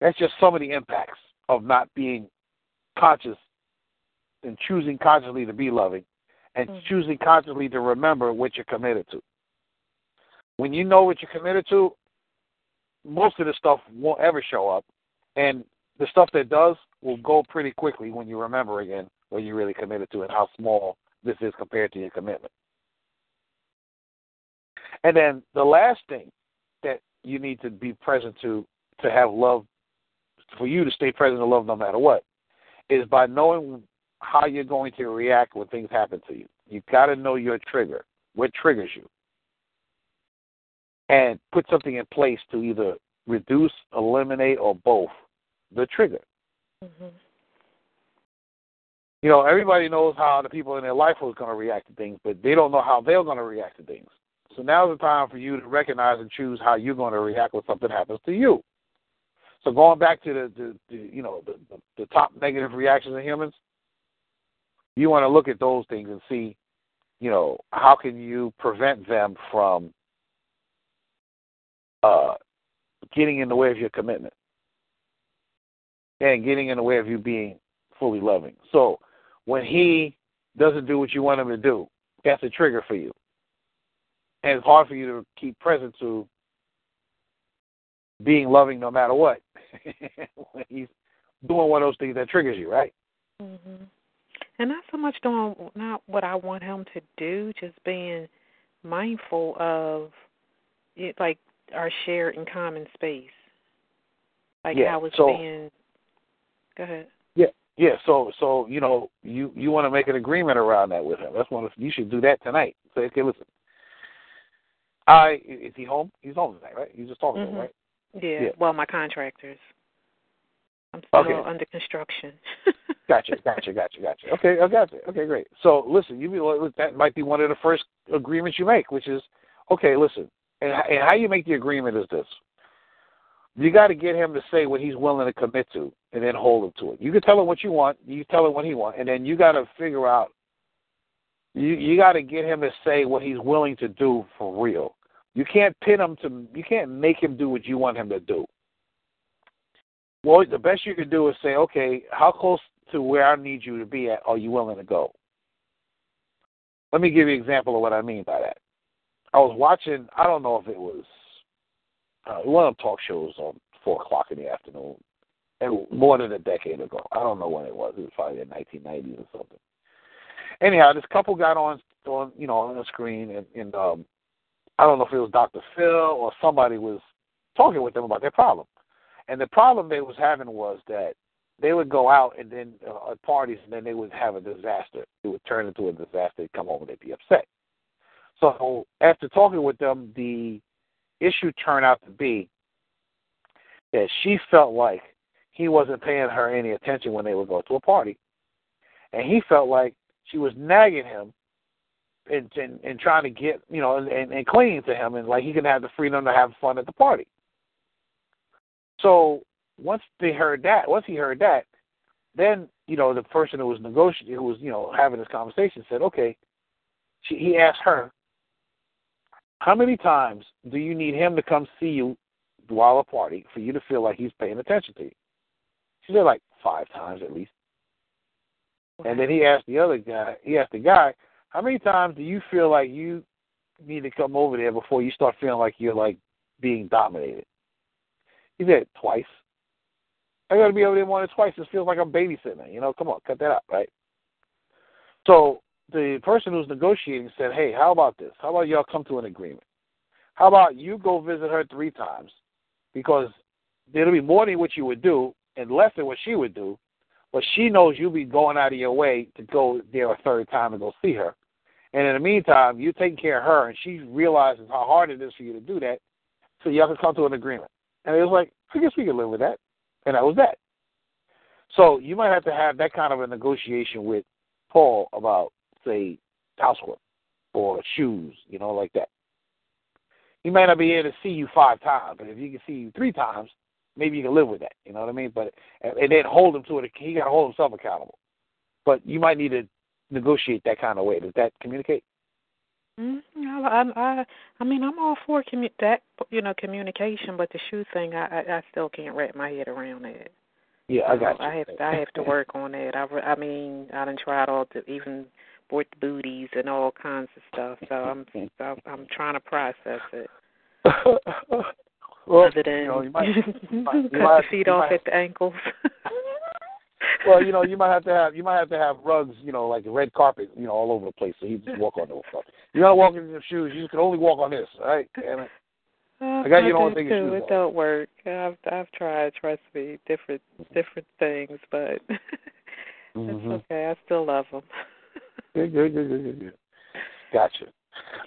That's just some of the impacts of not being conscious and choosing consciously to be loving and Mhm. choosing consciously to remember what you're committed to. When you know what you're committed to, most of the stuff won't ever show up. And the stuff that does will go pretty quickly when you remember again what you're really committed to and how small this is compared to your commitment. And then the last thing that you need to be present to to have love for you to stay present to love no matter what is by knowing how you're going to react when things happen to you. You've got to know your trigger, what triggers you, and put something in place to either reduce, eliminate, or both the trigger. Mhm. You know, everybody knows how the people in their life was going to react to things, but they don't know how they're going to react to things. So now's the time for you to recognize and choose how you're going to react when something happens to you. So going back to the, the, the you know the, the, the top negative reactions in humans, you want to look at those things and see, you know, how can you prevent them from uh, getting in the way of your commitment and getting in the way of you being fully loving. So when he doesn't do what you want him to do, that's a trigger for you. And it's hard for you to keep present to being loving no matter what when he's doing one of those things that triggers you, right? Mm-hmm. And not so much doing not what I want him to do, just being mindful of it, like our shared and common space, like Yeah, how it's so- being. Go ahead. Yeah, yeah. So, so you know, you you want to make an agreement around that with him. That's one. Of, you should do that tonight. Say, okay, listen. I is he home? He's home tonight, right? You just talking to him, Mhm. right? Yeah. Yeah. Well, my contractors. I'm still Okay. under construction. Gotcha, gotcha, gotcha, gotcha. Okay, I got. Okay, great. So listen, you be that might be one of the first agreements you make, which is okay. Listen, and, and how you make the agreement is this: you got to get him to say what he's willing to commit to, and then hold him to it. You can tell him what you want, you tell him what he wants, and then you got to figure out. You you got to get him to say what he's willing to do for real. You can't pin him to. You can't make him do what you want him to do. Well, the best you can do is say, okay, how close to where I need you to be at are you willing to go? Let me give you an example of what I mean by that. I was watching, I don't know if it was uh, one of the talk shows on 4 o'clock in the afternoon, and more than a decade ago. I don't know when it was. It was probably the 1990s or something. Anyhow, this couple got on, on you know, on the screen, and, and um, I don't know if it was Dr. Phil or somebody was talking with them about their problem. And the problem they was having was that they would go out and then uh, at parties and then they would have a disaster. It would turn into a disaster. They'd come home and they'd be upset. So after talking with them, the issue turned out to be that she felt like he wasn't paying her any attention when they would go to a party, and he felt like she was nagging him and and, and trying to get you know and, and, and clinging to him, and like he could have the freedom to have fun at the party. So once they heard that, once he heard that, then you know the person who was negotiating, who was you know having this conversation, said, okay. She, he asked her, how many times do you need him to come see you while a party for you to feel like he's paying attention to you? She said like five times at least. And then he asked the other guy, he asked the guy, how many times do you feel like you need to come over there before you start feeling like you're like being dominated? He said twice. I got to be over there more than twice. It feels like I'm babysitting. You know, come on, cut that out, right? So the person who's negotiating said, "Hey, how about this? How about y'all come to an agreement? How about you go visit her three times, because it'll be more than what you would do and less than what she would do, but she knows you'll be going out of your way to go there a third time and go see her. And in the meantime, you're taking care of her, and she realizes how hard it is for you to do that, so y'all can come to an agreement. And it was like, I guess we can live with that. And that was that. So you might have to have that kind of a negotiation with Paul about, say, housework or shoes, you know, like that. He may not be able to see you five times, but if he can see you three times, maybe you can live with that. You know what I mean? But and then hold him to it. He got to hold himself accountable. But you might need to negotiate that kind of way. Does that communicate? Mm-hmm. I, I, I mean, I'm all for commu- that, you know, communication, but the shoe thing, I, I, I still can't wrap my head around it. Yeah, I got you. I have, to, I have to work on it. I, I mean, I done tried all to even bought the booties and all kinds of stuff. So I'm, so I'm trying to process it. well, Other than you know, you might, you might, you cut might, the feet off might, at the ankles. well, you know, you might have to have you might have to have rugs, you know, like red carpet, you know, all over the place, so you just walk on those stuff. You gotta walk in your shoes. You can only walk on this, all right? Damn it. I got you don't take your too. It don't work. I've I've tried. Trust me, different different things, but it's mm-hmm. okay. I still love them. Gotcha.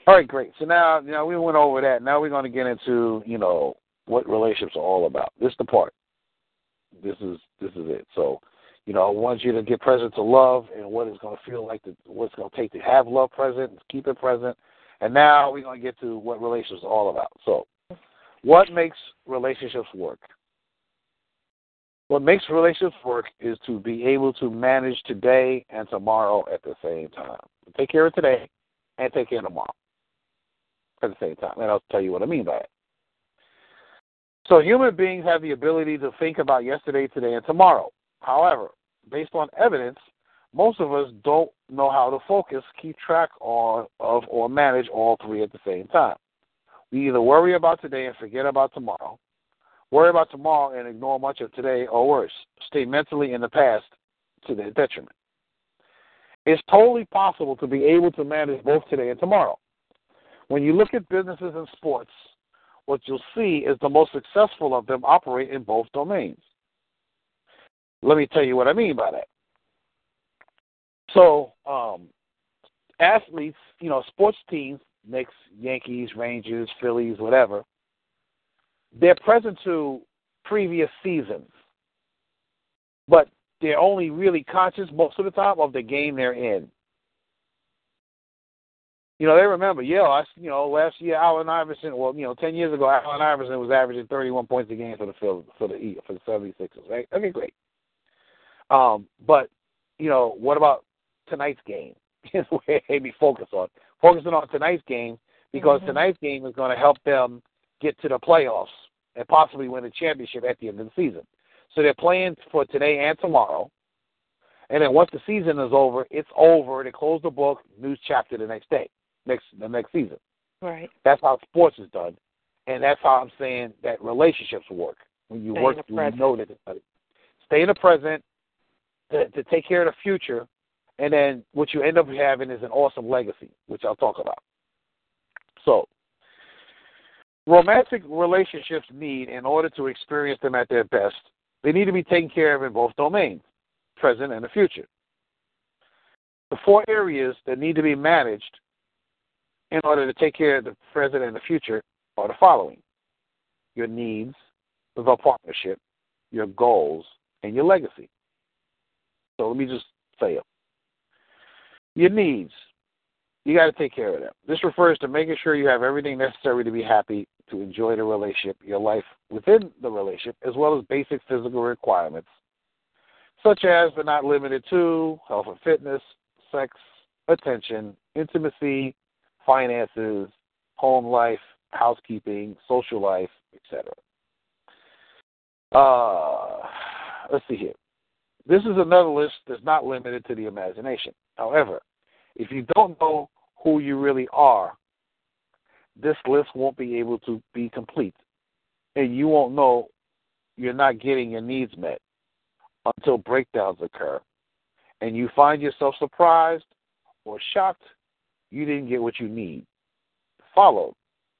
All right, great. So now, now we went over that. Now we're going to get into, you know, what relationships are all about. This is the part. This is this is it. So, you know, I want you to get present to love and what it's going to feel like, to, what it's going to take to have love present, and keep it present. And now we're going to get to what relationships are all about. So, what makes relationships work? What makes relationships work is to be able to manage today and tomorrow at the same time. Take care of today and take care of tomorrow at the same time. And I'll tell you what I mean by it. So human beings have the ability to think about yesterday, today, and tomorrow. However, based on evidence, most of us don't know how to focus, keep track of, or manage all three at the same time. We either worry about today and forget about tomorrow, worry about tomorrow and ignore much of today, or worse, stay mentally in the past to their detriment. It's totally possible to be able to manage both today and tomorrow. When you look at businesses and sports, what you'll see is the most successful of them operate in both domains. Let me tell you what I mean by that. So, um, athletes, you know, sports teams, Knicks, Yankees, Rangers, Phillies, whatever, they're present to previous seasons, but they're only really conscious most of the time of the game they're in. You know, they remember, yeah, I, you know, last year Allen Iverson, well, you know, ten years ago, Allen Iverson was averaging 31 points a game for the Phil, for the for the 76ers, right? Okay, great. Um, but you know, what about tonight's game? Is where they be focused on focusing on tonight's game because Mhm. tonight's game is going to help them get to the playoffs and possibly win a championship at the end of the season. So they're playing for today and tomorrow. And then once the season is over, it's over. They close the book, new chapter the next day, next the next season. Right. That's how sports is done, and that's how I'm saying that relationships work. When you Stay work, when you know that stay in the present to, to take care of the future, and then what you end up having is an awesome legacy, which I'll talk about. So, romantic relationships need, in order to experience them at their best, they need to be taken care of in both domains, present and the future. The four areas that need to be managed in order to take care of the present and the future are the following your needs, the partnership, your goals, and your legacy. So let me just say it. Your needs, you got to take care of them. This refers to making sure you have everything necessary to be happy, to enjoy the relationship, your life within the relationship, as well as basic physical requirements, such as but not limited to health and fitness, sex, attention, intimacy, finances, home life, housekeeping, social life, etc. Uh, let's see here. This is another list that's not limited to the imagination. However, if you don't know who you really are, this list won't be able to be complete. And you won't know you're not getting your needs met until breakdowns occur. And you find yourself surprised or shocked you didn't get what you need, followed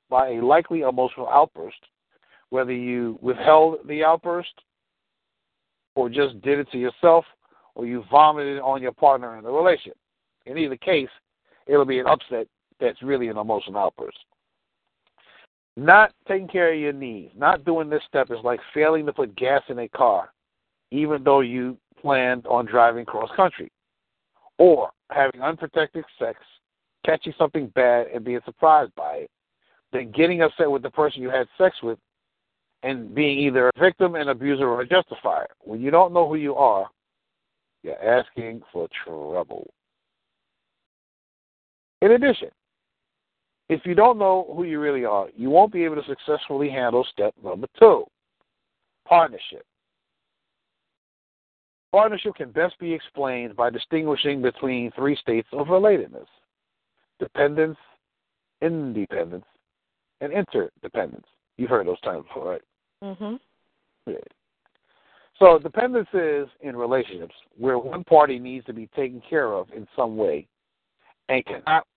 by a likely emotional outburst, whether you withheld the outburst or just did it to yourself or you vomited on your partner in the relationship. In either case, it'll be an upset that's really an emotional outburst. Not taking care of your needs, not doing this step is like failing to put gas in a car, even though you planned on driving cross country, or having unprotected sex, catching something bad and being surprised by it, then getting upset with the person you had sex with and being either a victim, an abuser, or a justifier. When you don't know who you are, you're asking for trouble. In addition, if you don't know who you really are, you won't be able to successfully handle step number two partnership. Partnership can best be explained by distinguishing between three states of relatedness dependence, independence, and interdependence. You've heard those terms before, right? Mm-hmm. Yeah. So dependence is in relationships where one party needs to be taken care of in some way and cannot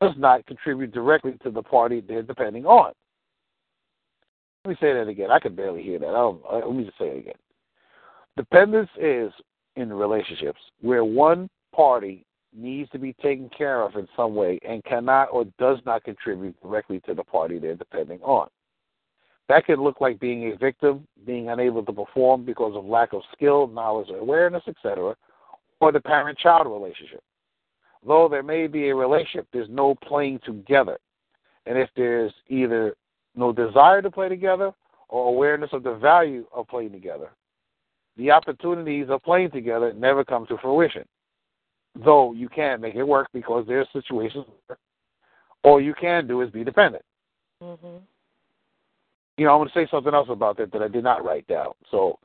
does not contribute directly to the party they're depending on. Let me say that again. I can barely hear that. I'll, uh, let me just say it again. Dependence is in relationships where one party needs to be taken care of in some way and cannot or does not contribute directly to the party they're depending on. That could look like being a victim, being unable to perform because of lack of skill, knowledge, or awareness, etc., or the parent child relationship. Though there may be a relationship, there's no playing together. And if there's either no desire to play together or awareness of the value of playing together, the opportunities of playing together never come to fruition though you can make it work because there's situations where all you can do is be dependent. Mm-hmm. You know, I'm going to say something else about that that I did not write down. So,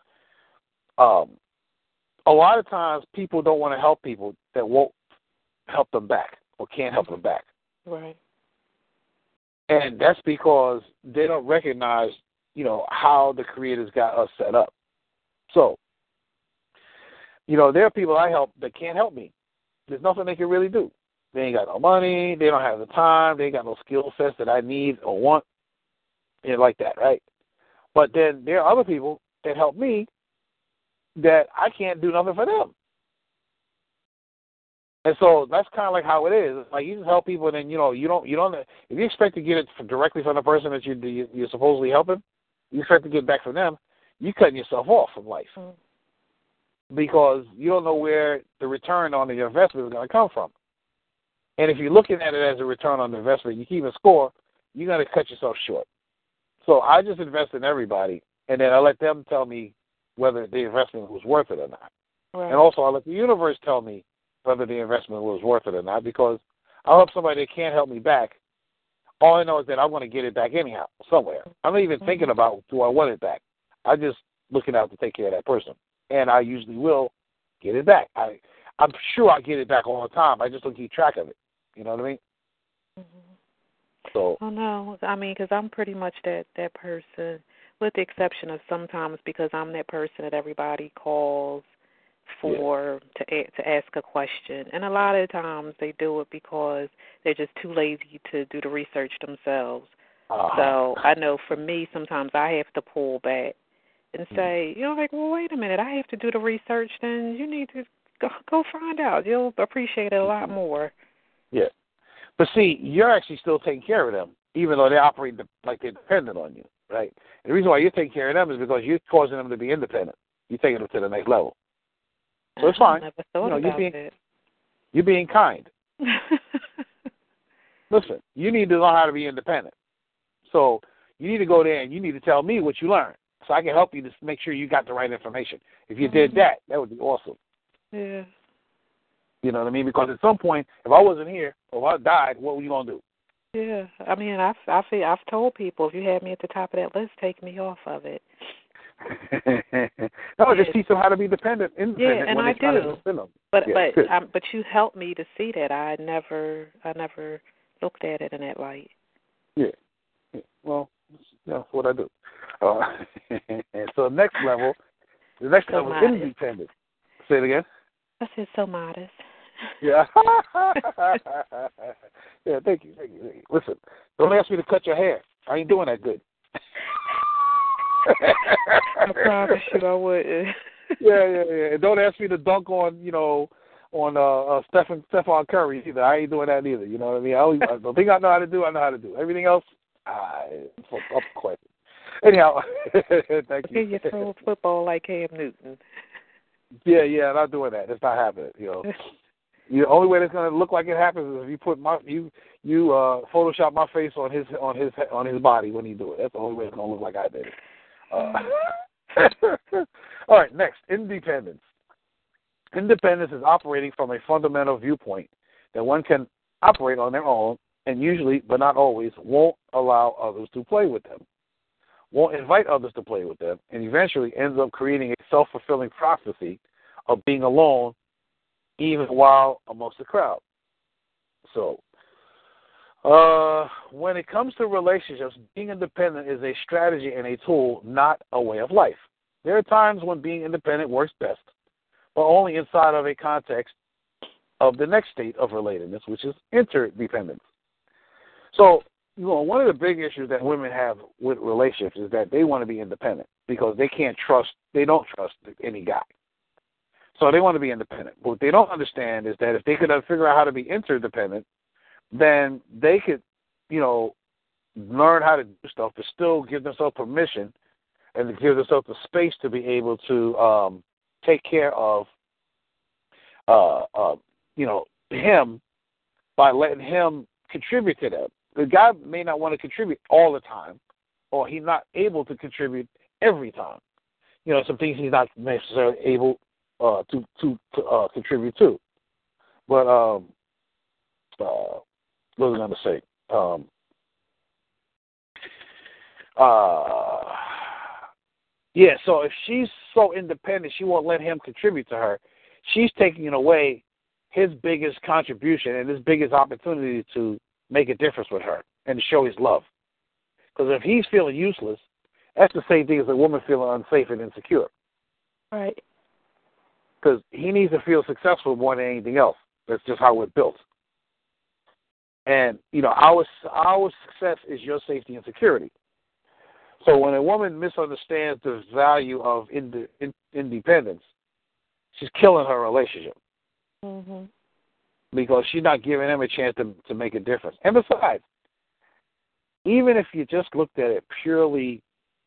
um, a lot of times people don't want to help people that won't help them back or can't help them back. Right. And that's because they don't recognize, you know, how the creators got us set up. So, you know, there are people I help that can't help me there's nothing they can really do. They ain't got no money. They don't have the time. They ain't got no skill sets that I need or want. And like that, right? But then there are other people that help me that I can't do nothing for them. And so that's kind of like how it is. like you just help people, and then you know you don't you don't if you expect to get it from, directly from the person that you you're supposedly helping, you expect to get back from them. You cutting yourself off from life. Mm-hmm because you don't know where the return on the investment is going to come from. And if you're looking at it as a return on the investment, you keep a score, you're going to cut yourself short. So I just invest in everybody, and then I let them tell me whether the investment was worth it or not. Right. And also, I let the universe tell me whether the investment was worth it or not because I'll help somebody that can't help me back. All I know is that I'm going to get it back anyhow, somewhere. I'm not even mm-hmm. thinking about do I want it back. I'm just looking out to take care of that person and I usually will get it back. I I'm sure I get it back all the time. I just don't keep track of it. You know what I mean? Mm-hmm. So. Oh no, I mean, because I'm pretty much that that person, with the exception of sometimes because I'm that person that everybody calls for yeah. to to ask a question, and a lot of times they do it because they're just too lazy to do the research themselves. Uh-huh. So I know for me, sometimes I have to pull back and say, you know, like, well, wait a minute, I have to do the research. Then you need to go go find out. You'll appreciate it a lot more. Yeah. But see, you're actually still taking care of them, even though they operate like they're dependent on you, right? And the reason why you're taking care of them is because you're causing them to be independent. You're taking them to the next level. So it's fine. I never thought you know, you're being it. you're being kind. Listen, you need to learn how to be independent. So you need to go there and you need to tell me what you learned, so I can help you to make sure you got the right information. If you did mm-hmm. that, that would be awesome. yeah. You know what I mean? Because at some point, if I wasn't here or if I died, what were you gonna do? Yeah, I mean, I've I feel, I've told people if you had me at the top of that list, take me off of it. no, just teach them how to be dependent, independent Yeah, and I they try to do. But Yeah. but um, but you helped me to see that. I never I never looked at it in that light. Yeah. yeah. Well, that's what I do. Uh, and so next level, the next So level is independent. Say it again. I said so modest. Yeah. yeah, thank you, thank you, thank you. Listen, don't ask me to cut your hair. I ain't doing that good. I promise you I wouldn't. yeah, yeah, yeah. And don't ask me to dunk on, you know, on uh, uh Stephen Stephon Curry either. I ain't doing that either. You know what I mean? I only, the thing I know how to do, I know how to do. Everything else, I up question. Anyhow, thank you. You throw a football like Cam Newton? Yeah, yeah, not doing that. It's not happening. You know, the only way that's going to look like it happens is if you put my you you uh Photoshop my face on his on his on his body when you do it. That's the only way it's going to look like I did it. Uh, all right, next, independence. Independence is operating from a fundamental viewpoint that one can operate on their own and usually, but not always, won't allow others to play with them, won't invite others to play with them, and eventually ends up creating a self fulfilling prophecy of being alone even while amongst the crowd. So, uh, when it comes to relationships, being independent is a strategy and a tool, not a way of life. There are times when being independent works best, but only inside of a context of the next state of relatedness, which is interdependence. So, you know, one of the big issues that women have with relationships is that they want to be independent because they can't trust, they don't trust any guy. So they want to be independent. But what they don't understand is that if they could figure out how to be interdependent, then they could, you know, learn how to do stuff, but still give themselves permission and give themselves the space to be able to um, take care of, uh, uh, you know, him by letting him contribute to them. The guy may not want to contribute all the time, or he's not able to contribute every time. You know, some things he's not necessarily able uh, to to, to uh, contribute to. But um, uh, what was I going to say? Um, uh, yeah. So if she's so independent, she won't let him contribute to her. She's taking away his biggest contribution and his biggest opportunity to make a difference with her and to show his love. Because if he's feeling useless, that's the same thing as a woman feeling unsafe and insecure. Right. Because he needs to feel successful more than anything else. That's just how we're built. And you know, our our success is your safety and security. So when a woman misunderstands the value of ind- in, independence, she's killing her relationship Mhm. because she's not giving him a chance to to make a difference. And besides, even if you just looked at it purely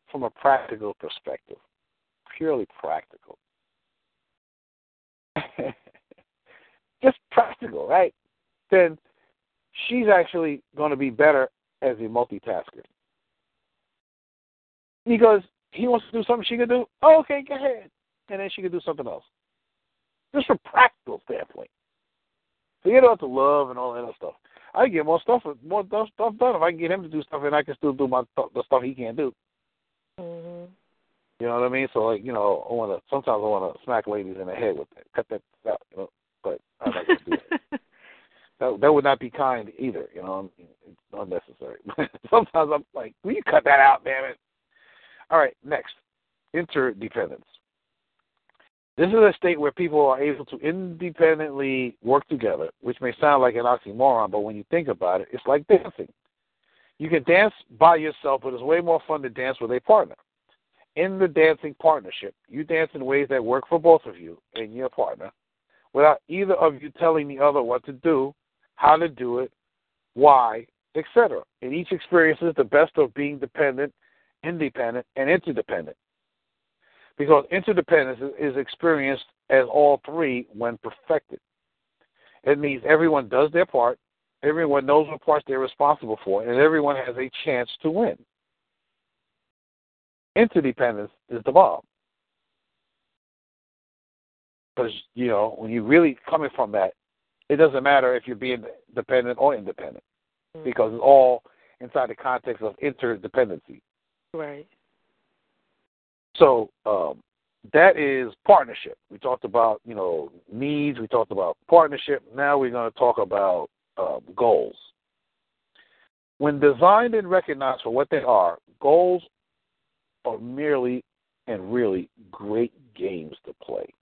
from a practical perspective, purely practical, just practical, right? Then she's actually going to be better as a multitasker. Because he wants to do something she can do, oh, okay, go ahead. And then she can do something else. Just from practical standpoint. Forget about the love and all that other stuff. I get more stuff more stuff done if I can get him to do stuff and I can still do my the stuff he can't do. Mhm. You know what I mean? So like, you know, I wanna sometimes I wanna smack ladies in the head with that. Cut that out, you know. But I'm not gonna do that. That that would not be kind either, you know. It's unnecessary. sometimes I'm like, Will you cut that out, damn it? All right, next. Interdependence. This is a state where people are able to independently work together, which may sound like an oxymoron, but when you think about it, it's like dancing. You can dance by yourself, but it's way more fun to dance with a partner. In the dancing partnership, you dance in ways that work for both of you and your partner without either of you telling the other what to do, how to do it, why, etc. And each experiences the best of being dependent, independent, and interdependent. Because interdependence is experienced as all three when perfected. It means everyone does their part, everyone knows what parts they're responsible for, and everyone has a chance to win. Interdependence is the bomb. Because, you know, when you're really coming from that, it doesn't matter if you're being dependent or independent mm-hmm. because it's all inside the context of interdependency. Right. So um, that is partnership. We talked about you know needs. We talked about partnership. Now we're going to talk about um, goals. When designed and recognized for what they are, goals are merely and really great games to play.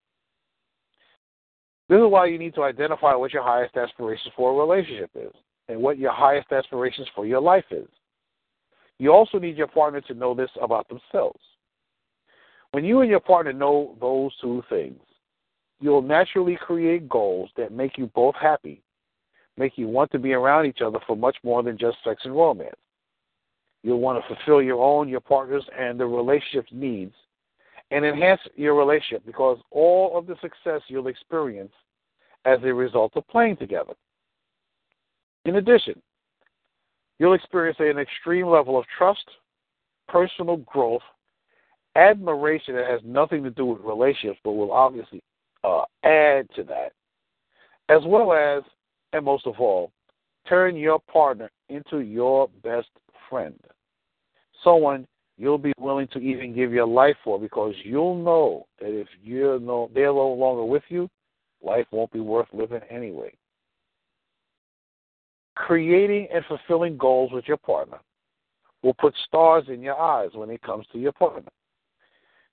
This is why you need to identify what your highest aspirations for a relationship is and what your highest aspirations for your life is. You also need your partner to know this about themselves. When you and your partner know those two things, you'll naturally create goals that make you both happy, make you want to be around each other for much more than just sex and romance. You'll want to fulfill your own, your partner's, and the relationship's needs and enhance your relationship because all of the success you'll experience as a result of playing together. In addition, you'll experience an extreme level of trust, personal growth, admiration that has nothing to do with relationships, but will obviously uh, add to that, as well as, and most of all, turn your partner into your best friend, someone you'll be willing to even give your life for because you'll know that if you're no, they're no longer with you, life won't be worth living anyway. Creating and fulfilling goals with your partner will put stars in your eyes when it comes to your partner.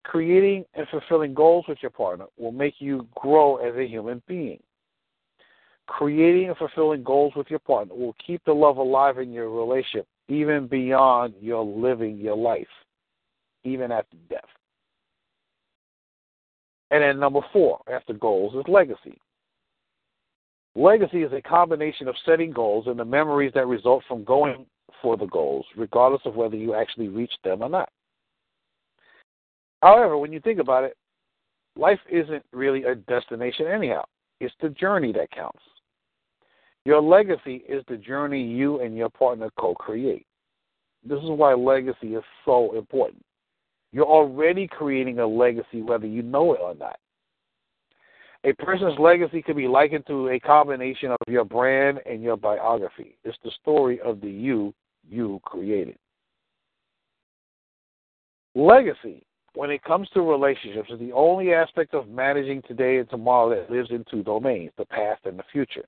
Creating and fulfilling goals with your partner will make you grow as a human being. Creating and fulfilling goals with your partner will keep the love alive in your relationship even beyond your living your life, even after death. And then number four, after goals, is legacy. Legacy is a combination of setting goals and the memories that result from going for the goals, regardless of whether you actually reach them or not. However, when you think about it, life isn't really a destination anyhow. It's the journey that counts. Your legacy is the journey you and your partner co create. This is why legacy is so important. You're already creating a legacy whether you know it or not. A person's legacy can be likened to a combination of your brand and your biography. It's the story of the you you created. Legacy, when it comes to relationships, is the only aspect of managing today and tomorrow that lives in two domains the past and the future.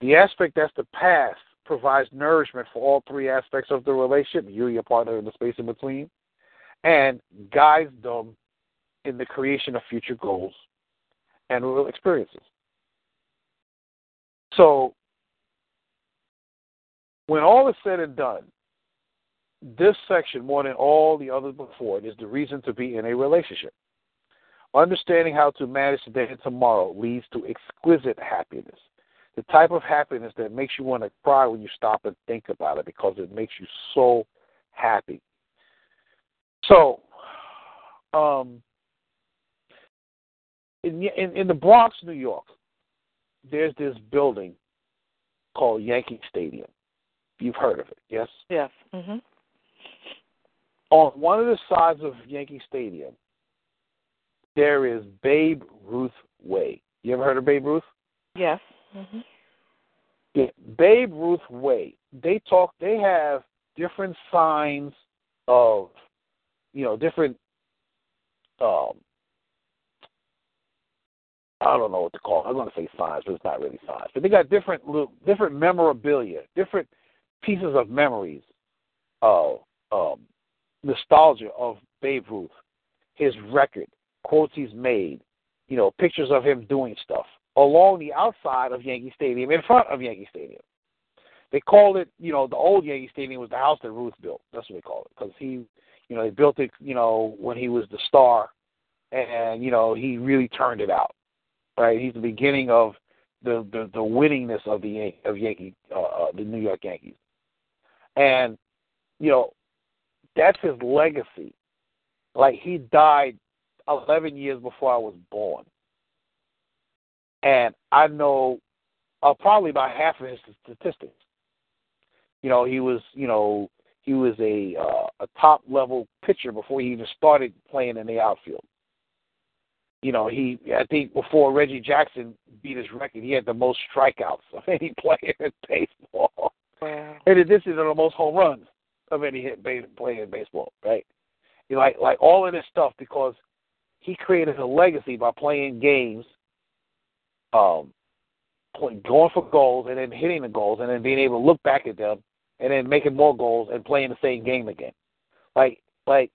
The aspect that's the past provides nourishment for all three aspects of the relationship, you, your partner, and the space in between, and guides them in the creation of future goals and real experiences. So, when all is said and done, this section, more than all the others before it, is the reason to be in a relationship. Understanding how to manage today and tomorrow leads to exquisite happiness the type of happiness that makes you want to cry when you stop and think about it because it makes you so happy. So, um, in, in, in the Bronx, New York, there's this building called Yankee Stadium. You've heard of it, yes? Yes. hmm On one of the sides of Yankee Stadium, there is Babe Ruth Way. You ever heard of Babe Ruth? Yes. Mm-hmm. Yeah, Babe Ruth Way. They talk. They have different signs of, you know, different. Um, I don't know what to call. It. I'm going to say signs, but it's not really signs. But they got different, different memorabilia, different pieces of memories, of um, nostalgia of Babe Ruth, his record, quotes he's made, you know, pictures of him doing stuff along the outside of Yankee Stadium, in front of Yankee Stadium. they called it, you know, the old Yankee Stadium was the house that Ruth built. That's what they call it because he, you know, they built it, you know, when he was the star, and you know he really turned it out. Right, he's the beginning of the the, the winningness of the of Yankee uh, uh, the New York Yankees, and you know that's his legacy. Like he died 11 years before I was born, and I know uh, probably about half of his statistics. You know, he was you know he was a uh, a top level pitcher before he even started playing in the outfield. You know, he I think before Reggie Jackson beat his record, he had the most strikeouts of any player in baseball. Wow. And In addition to the most home runs of any hit player in baseball, right? You know, like like all of this stuff because he created a legacy by playing games, um, going for goals and then hitting the goals and then being able to look back at them and then making more goals and playing the same game again. Like like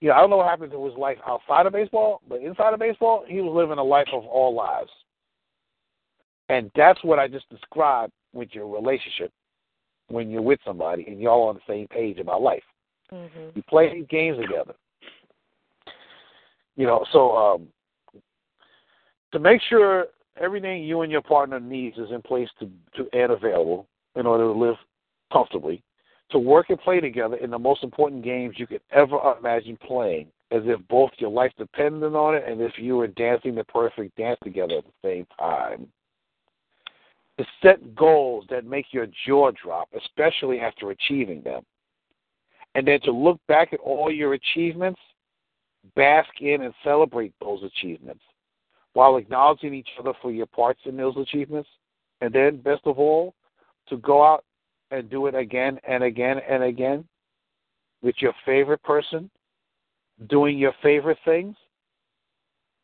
you know, I don't know what happened to his life outside of baseball, but inside of baseball, he was living a life of all lives. And that's what I just described with your relationship when you're with somebody and y'all on the same page about life. Mm-hmm. You play games together. You know, so um, to make sure everything you and your partner needs is in place to, to and available in order to live comfortably, to work and play together in the most important games you could ever imagine playing, as if both your life depended on it and if you were dancing the perfect dance together at the same time. To set goals that make your jaw drop, especially after achieving them. And then to look back at all your achievements, bask in and celebrate those achievements while acknowledging each other for your parts in those achievements. And then, best of all, to go out and do it again and again and again with your favorite person, doing your favorite things,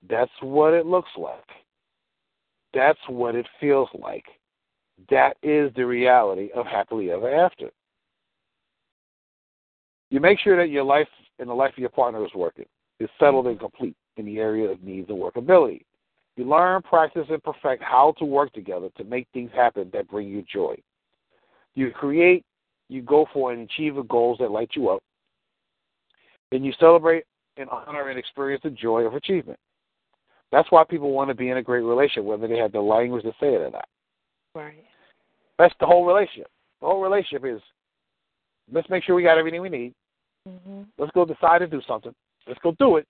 that's what it looks like. That's what it feels like. That is the reality of happily ever after. You make sure that your life and the life of your partner is working, is settled and complete in the area of needs and workability. You learn, practice, and perfect how to work together to make things happen that bring you joy. You create, you go for and achieve the goals that light you up. and you celebrate and honor and experience the joy of achievement. That's why people want to be in a great relationship, whether they have the language to say it or not. Right. That's the whole relationship. The whole relationship is let's make sure we got everything we need. Mm-hmm. Let's go decide to do something. Let's go do it.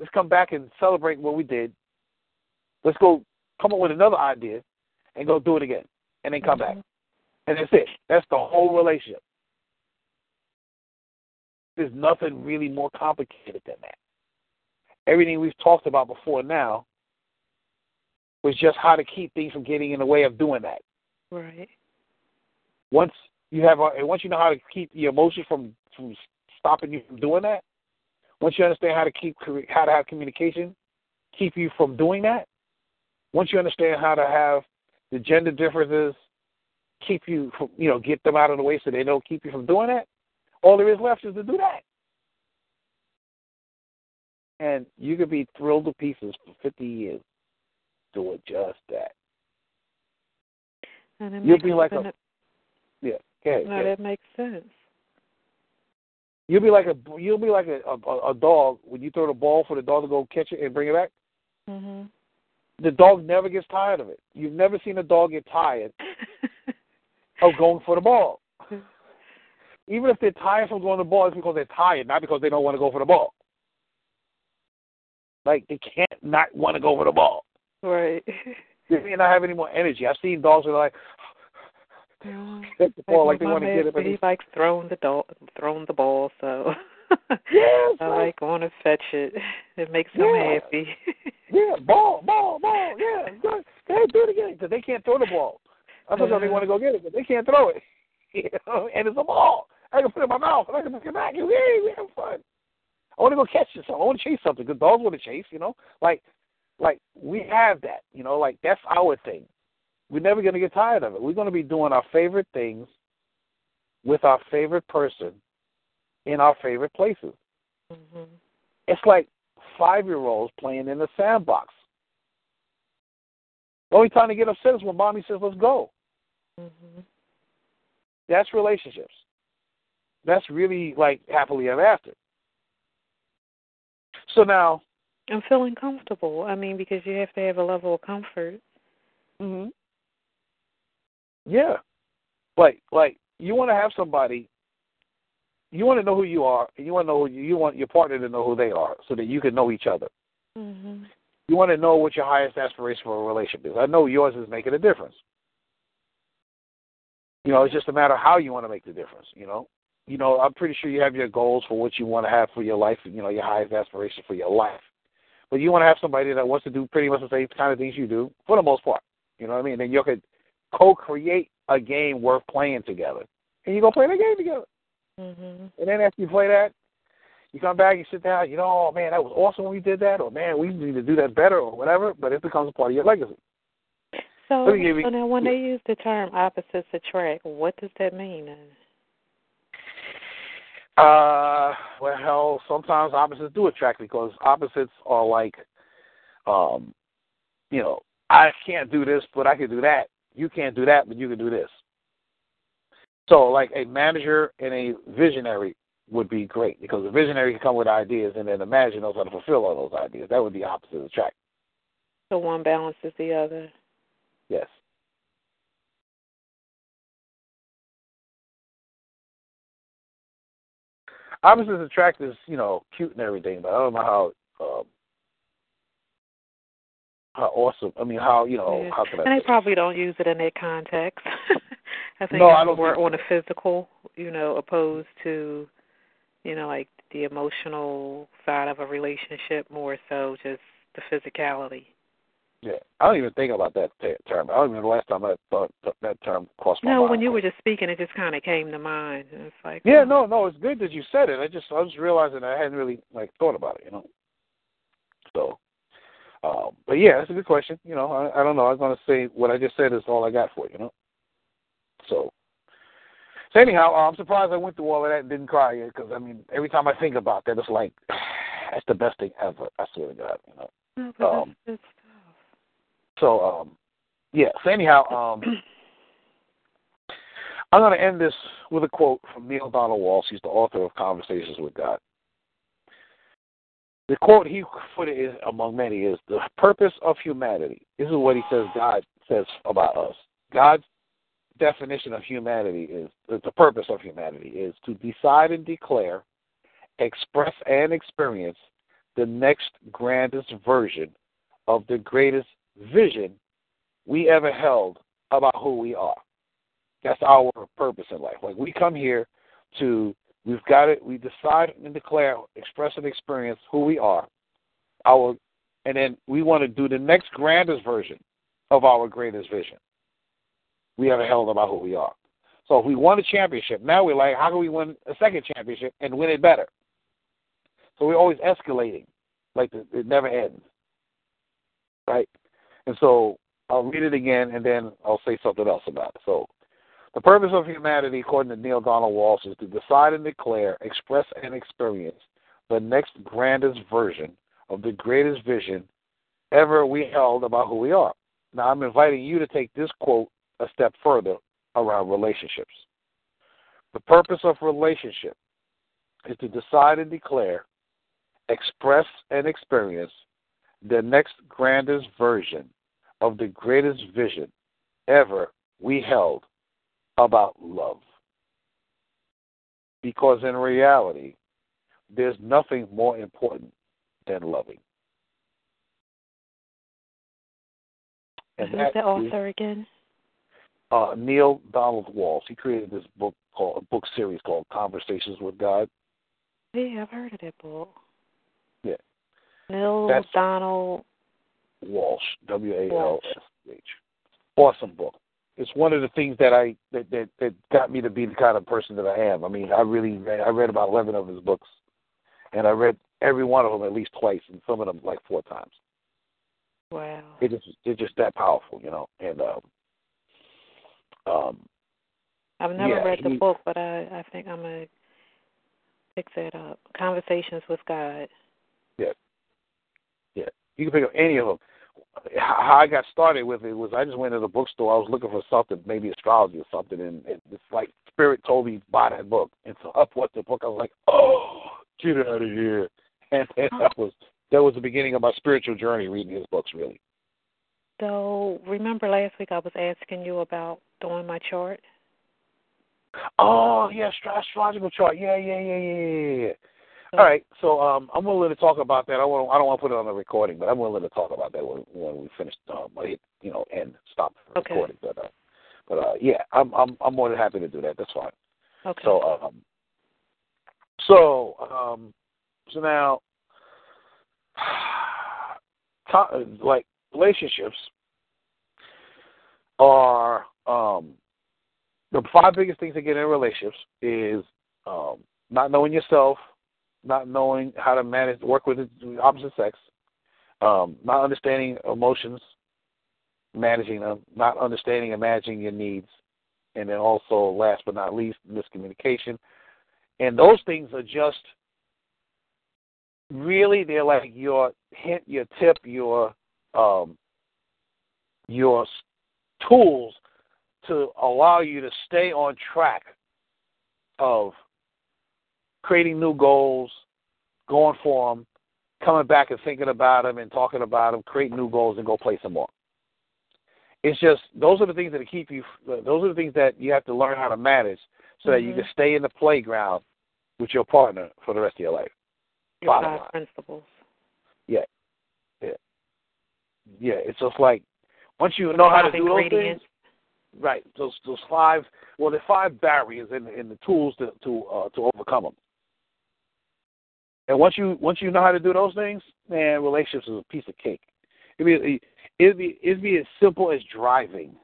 Let's come back and celebrate what we did. Let's go come up with another idea and go do it again. And then come mm-hmm. back. And that's it. That's the whole relationship. There's nothing really more complicated than that. Everything we've talked about before now was just how to keep things from getting in the way of doing that. Right. Once you have, a, once you know how to keep your emotions from from stopping you from doing that, once you understand how to keep how to have communication, keep you from doing that. Once you understand how to have the gender differences keep you from, you know, get them out of the way so they don't keep you from doing that. All there is left is to do that. And you could be thrilled to pieces for 50 years doing just that. And it You'll makes be like a yeah. Okay, no, that makes sense. You'll be like a you'll be like a, a a dog when you throw the ball for the dog to go catch it and bring it back. Mhm. The dog never gets tired of it. You've never seen a dog get tired of going for the ball. Even if they're tired from going to the ball, it's because they're tired, not because they don't want to go for the ball. Like they can't not want to go for the ball. Right. They may not have any more energy. I've seen dogs that are like hit the ball like they want to get it. But He likes throwing the dog, throwing the ball. So yes, I like going to fetch it. It makes Yeah. happy. yeah, ball, ball, ball. Yeah, good. Hey, do it again because they can't throw the ball. I thought they mm-hmm. want to go get it, but they can't throw it. You know, and it's a ball. I can put it in my mouth and I can bring it back. Hey, we have fun. I want to go catch something. I want to chase something. Because dogs want to chase. You know, like like we have that. You know, like that's our thing. We're never going to get tired of it. We're going to be doing our favorite things with our favorite person in our favorite places. mhm. It's like five year olds playing in the sandbox. The only time they get upset is when mommy says, let's go. Mhm. That's relationships. That's really like happily ever after. So now, I'm feeling comfortable. I mean, because you have to have a level of comfort. hmm yeah, like like you want to have somebody. You want to know who you are, and you want to know who you, you want your partner to know who they are, so that you can know each other. Mhm. You want to know what your highest aspiration for a relationship is. I know yours is making a difference. You know, it's just a matter of how you want to make the difference. You know, you know, I'm pretty sure you have your goals for what you want to have for your life. You know, your highest aspiration for your life. But you want to have somebody that wants to do pretty much the same kind of things you do, for the most part. You know what I mean? And you could co-create a game worth playing together, and you go play the game together. Mhm. And then after you play that, you come back, you sit down, you know, oh man, that was awesome when we did that, or man, we need to do that better, or whatever. But it becomes a part of your legacy. So, Let me give you- so now when they use the term opposites attract, what does that mean? Uh, well, sometimes opposites do attract because opposites are like, um, you know, I can't do this, but I can do that. You can't do that, but you can do this. So, like a manager and a visionary would be great because the visionary can come with ideas, and then the manager knows how to fulfill all those ideas. That would be opposites attract. So one balances the other. Yes. Opposites attract is, you know, cute and everything, but I don't know how um, how awesome. I mean, how you know, Yeah. how can I? And they probably don't use it in that context. I think No, it's I don't more think- on the physical, you know, opposed to, you know, like the emotional side of a relationship more so just the physicality. Yeah, I don't even think about that term. I don't even know the last time I thought that term crossed my No, mind. when you were just speaking, it just kind of came to mind. And it's like, Yeah, oh, no, no, it's good that you said it. I just I was realizing I hadn't really like thought about it, you know. So, um, but yeah, that's a good question. You know, I, I don't know. I was gonna say what I just said is all I got for you, you know. So, so anyhow, uh, I'm surprised I went through all of that and didn't cry yet because I mean, every time I think about that, it's like that's the best thing ever. I swear to God, you know. no, but that's um, good stuff. So, um, yeah. So anyhow, um, I'm going to end this with a quote from Neil Donald Walsh. He's the author of Conversations with God. The quote he put it is, among many is the purpose of humanity. This is what he says God says about us. God's definition of humanity is the purpose of humanity is to decide and declare, express and experience the next grandest version of the greatest vision we ever held about who we are. That's our purpose in life. Like we come here to, we've got it. We decide and declare, express and experience who we are. Our, and then we want to do the next grandest version of our greatest vision we ever held about who we are. So if we won a championship, now we're like, how can we win a second championship and win it better? So we're always escalating, like it never ends, right? And so I'll read it again and then I'll say something else about it. So the purpose of humanity, according to Neil Donald Walsh, is to decide and declare, express and experience the next grandest version of the greatest vision ever we held about who we are. Now I'm inviting you to take this quote a step further around relationships. The purpose of relationship is to decide and declare, express and experience the next grandest version of the greatest vision ever we held about love. Because in reality, there's nothing more important than loving. And Who's that the is, author again? Uh, Neil Donald Walsh. He created this book called a book series called Conversations with God. Yeah, I've heard of that book. Yeah. Neil That's- Donald. Walsh, W A L S H. Awesome book. It's one of the things that I that, that that got me to be the kind of person that I am. I mean, I really read, I read about eleven of his books, and I read every one of them at least twice, and some of them like four times. Wow. It just it's just that powerful, you know. And um, um, I've never yeah, read the he- book, but I I think I'm gonna pick that up. Conversations with God. yeah, yeah. You can pick up any of them. how I got started with it was I just went to the bookstore. I was looking for something, maybe astrology or something, and it's like Spirit told me buy that book. And so I bought the book. I was like, oh, get out of here! And, and that was that was the beginning of my spiritual journey, reading his books. Really. So remember last week I was asking you about doing my chart. Oh yeah, astrological chart. Yeah, yeah, yeah, yeah, yeah. All right, so um, I'm willing to talk about that. I want I don't want to put it on the recording, but I'm willing to talk about that when when we finish. Um, hit, you know, and stop the okay. recording. But uh, but uh, yeah, I'm I'm I'm more than happy to do that. That's fine. Okay. So um, so um, so now, like relationships are um the five biggest things that get in relationships is um not knowing yourself not knowing how to manage work with the opposite sex, um, not understanding emotions, managing them, not understanding and managing your needs, and then also last but not least, miscommunication. And those things are just really they're like your hint, your tip, your um, your tools to allow you to stay on track of creating new goals, going for them, coming back and thinking about them and talking about them, create new goals and go play some more. It's just those are the things that keep you. Those are the things that you have to learn how to manage so mm-hmm. that you can stay in the playground with your partner for the rest of your life. Your five principles. Yeah, yeah, yeah. It's just like once you know how to do those things. Right. Those those five. Well, the five barriers and, and the tools to to uh, to overcome them. And once you once you know how to do those things, man, relationships is a piece of cake. It'd be it'd be it'd be as simple as driving,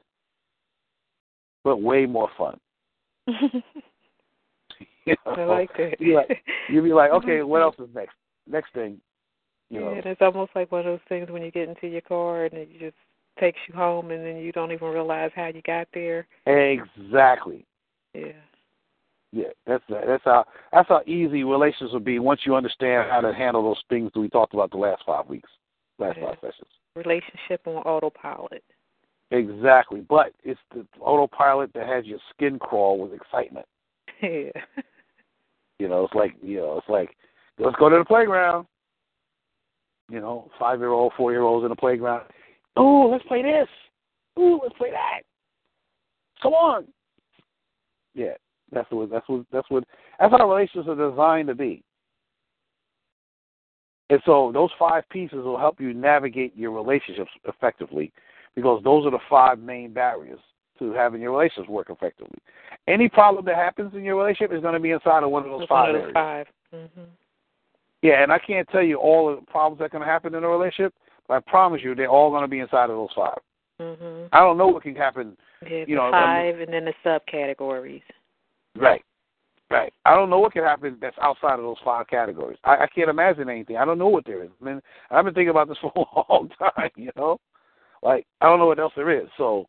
but way more fun. you know? I like that. You'd be like, you'd be like, okay, what else is next? Next thing. You know. Yeah, it's almost like one of those things when you get into your car and you just takes you home, and then you don't even realize how you got there. Exactly. Yeah. Yeah, that's that's how that's how easy relations will be once you understand how to handle those things that we talked about the last five weeks, last yeah. five sessions. Relationship on autopilot. Exactly, but it's the autopilot that has your skin crawl with excitement. Yeah. You know, it's like you know, it's like let's go to the playground. You know, five year old, four year olds in the playground. Ooh, let's play this. Ooh, let's play that. Come on. Yeah, that's what that's what that's what that's how relationships are designed to be. And so those five pieces will help you navigate your relationships effectively because those are the five main barriers to having your relationships work effectively. Any problem that happens in your relationship is going to be inside of one of those five one of Five. Mm-hmm. Yeah, and I can't tell you all the problems that can happen in a relationship, but I promise you they're all going to be inside of those 5 mm-hmm. I don't know what can happen. Yeah, you know, five, and then the subcategories. Right. Right. I don't know what can happen that's outside of those five categories. I, I can't imagine anything. I don't know what there is. I mean, I've been thinking about this for a long time. You know, like I don't know what else there is. So,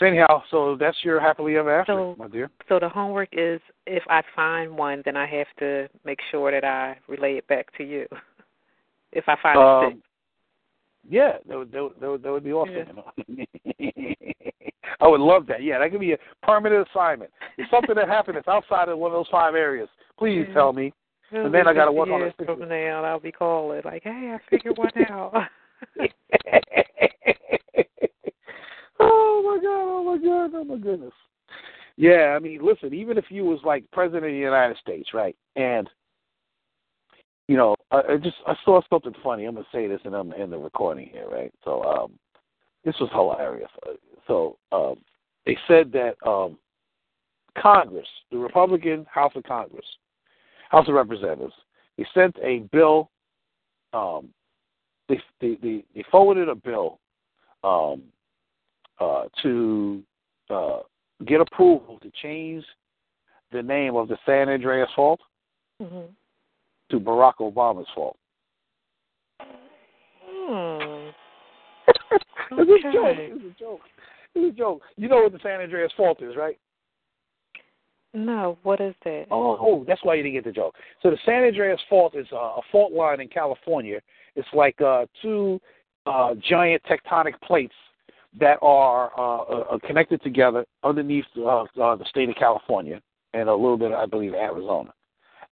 so anyhow, so that's your happily ever after, so, my dear. So the homework is if I find one, then I have to make sure that I relay it back to you. if I find um, six. Yeah, that would that would, that would, that would be awesome. Yeah. I would love that. Yeah, that could be a permanent assignment. If something that happened that's outside of one of those five areas, please tell me. It'll and then I got to work on it. From now, I'll be calling like, "Hey, I figured one out." oh my god! Oh my god! Oh my goodness! Yeah, I mean, listen. Even if you was like president of the United States, right, and you know, I, I just I saw something funny. I'm gonna say this in in the recording here, right? So, um, this was hilarious. So um, they said that um, Congress, the Republican House of Congress, House of Representatives, they sent a bill. Um, they, they, they, they forwarded a bill um, uh, to uh, get approval to change the name of the San Andreas Fault mm-hmm. To Barack Obama's fault. Hmm. it's a joke. It's a joke. It's a joke. You know what the San Andreas Fault is, right? No, what is that? Oh, oh, that's why you didn't get the joke. So the San Andreas Fault is uh, a fault line in California. It's like uh, two uh, giant tectonic plates that are uh, uh, connected together underneath uh, uh, the state of California and a little bit, I believe, Arizona.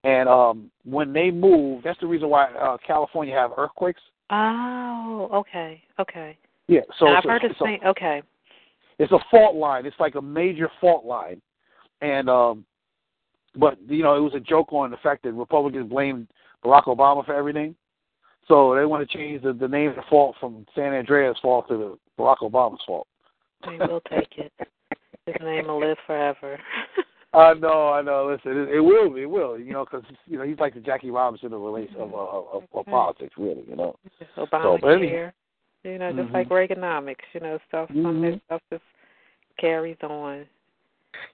And um, when they move, that's the reason why uh, California have earthquakes. Oh, okay, okay. Yeah, so I've it's heard of it's a- saying okay. it's a fault line. It's like a major fault line, and um, but you know it was a joke on the fact that Republicans blamed Barack Obama for everything, so they want to change the, the name of the fault from San Andreas fault to the Barack Obama's fault. They will take it. His name will live forever. I know, I know. Listen, it, it will, be it will. You know, because you know he's like the Jackie Robinson of relation of, of, of, of politics, really. You know. Obamacare. but any- you know, just Mhm. like Reaganomics, you know, stuff some of this Mhm. stuff just carries on.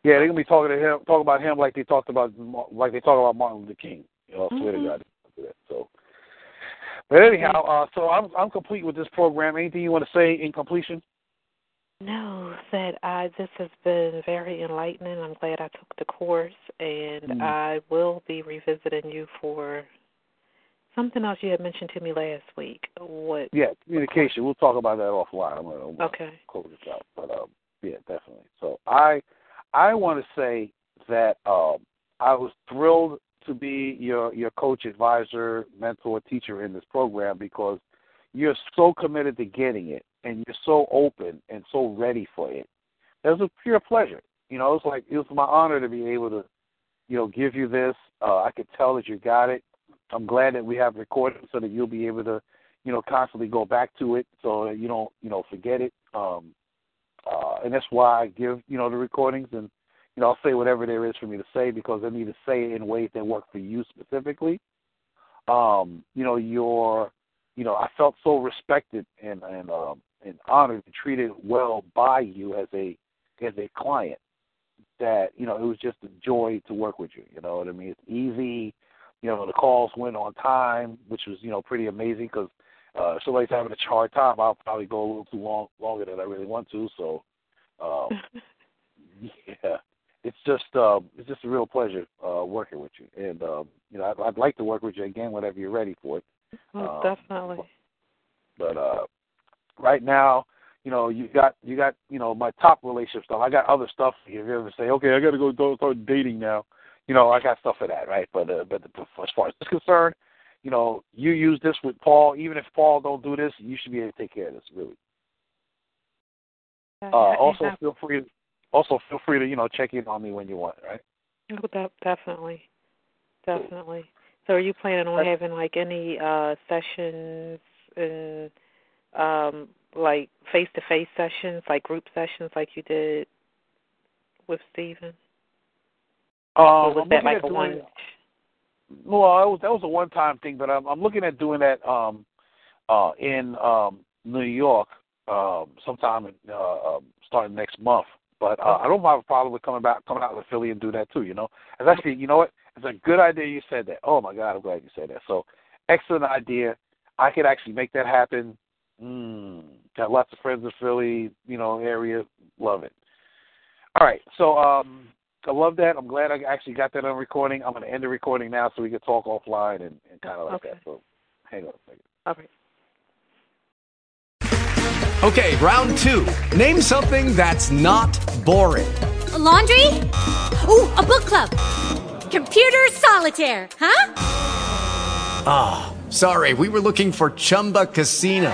Yeah, they're gonna be talking to him, talking about him like they talked about, like they talk about Martin Luther King. You know, I swear Mhm. to God. that. So, but anyhow, uh, so I'm I'm complete with this program. Anything you want to say in completion? No, that I this has been very enlightening. I'm glad I took the course and Mhm. I will be revisiting you for something else you had mentioned to me last week. What Yeah, communication. We'll talk about that offline. I'm gonna, I'm gonna Okay. close this out. But um, yeah, definitely. So I I want to say that um, I was thrilled to be your your coach, advisor, mentor, teacher in this program because you're so committed to getting it and you're so open and so ready for it. It was a pure pleasure. You know, it was like it was my honor to be able to, you know, give you this. Uh, I could tell that you got it. I'm glad that we have recordings so that you'll be able to, you know, constantly go back to it so that you don't, you know, forget it. Um, uh, and that's why I give, you know, the recordings and, you know, I'll say whatever there is for me to say because I need to say it in ways that work for you specifically. Um, you know, your, you know, I felt so respected and and um, and honored and treated well by you as a as a client that you know it was just a joy to work with you. You know what I mean? It's easy. You know, the calls went on time, which was you know pretty amazing because uh, if somebody's having a hard time, I'll probably go a little too long longer than I really want to. So, um, yeah, it's just uh, it's just a real pleasure uh, working with you, and um, you know I'd, I'd like to work with you again whenever you're ready for it. Most Um, definitely. But uh, right now, you know, you got you got you know my top relationship stuff. I got other stuff. If you ever say, okay, I got to go go start dating now, you know, I got stuff for that, right? But uh, but as far as this is concerned, you know, you use this with Paul. Even if Paul don't do this, you should be able to take care of this. Really. Uh, also, feel free. To, Also, feel free to you know check in on me when you want, right? Oh, de- definitely, definitely. So, are you planning on having like any uh sessions and um like face to face sessions, like group sessions, like you did with Stephen? Um, or was I'm that like a doing- one? Well, that was that was a one time thing, but I'm I'm looking at doing that um uh in um New York um sometime in, uh um, starting next month. But uh, I don't have a problem with coming back coming out to Philly and do that too, you know. It's actually you know what? It's a good idea you said that. Oh my god, I'm glad you said that. So excellent idea. I could actually make that happen. Mm, got lots of friends in Philly, you know, area. Love it. All right. So um I love that. I'm glad I actually got that on recording. I'm going to end the recording now so we can talk offline and, and kind of like Okay. that. So hang on a second. All right. Okay, round two. Name something that's not boring. laundry? Ooh, a book club. Computer solitaire, huh? Ah, sorry, we were looking for Chumba Casino.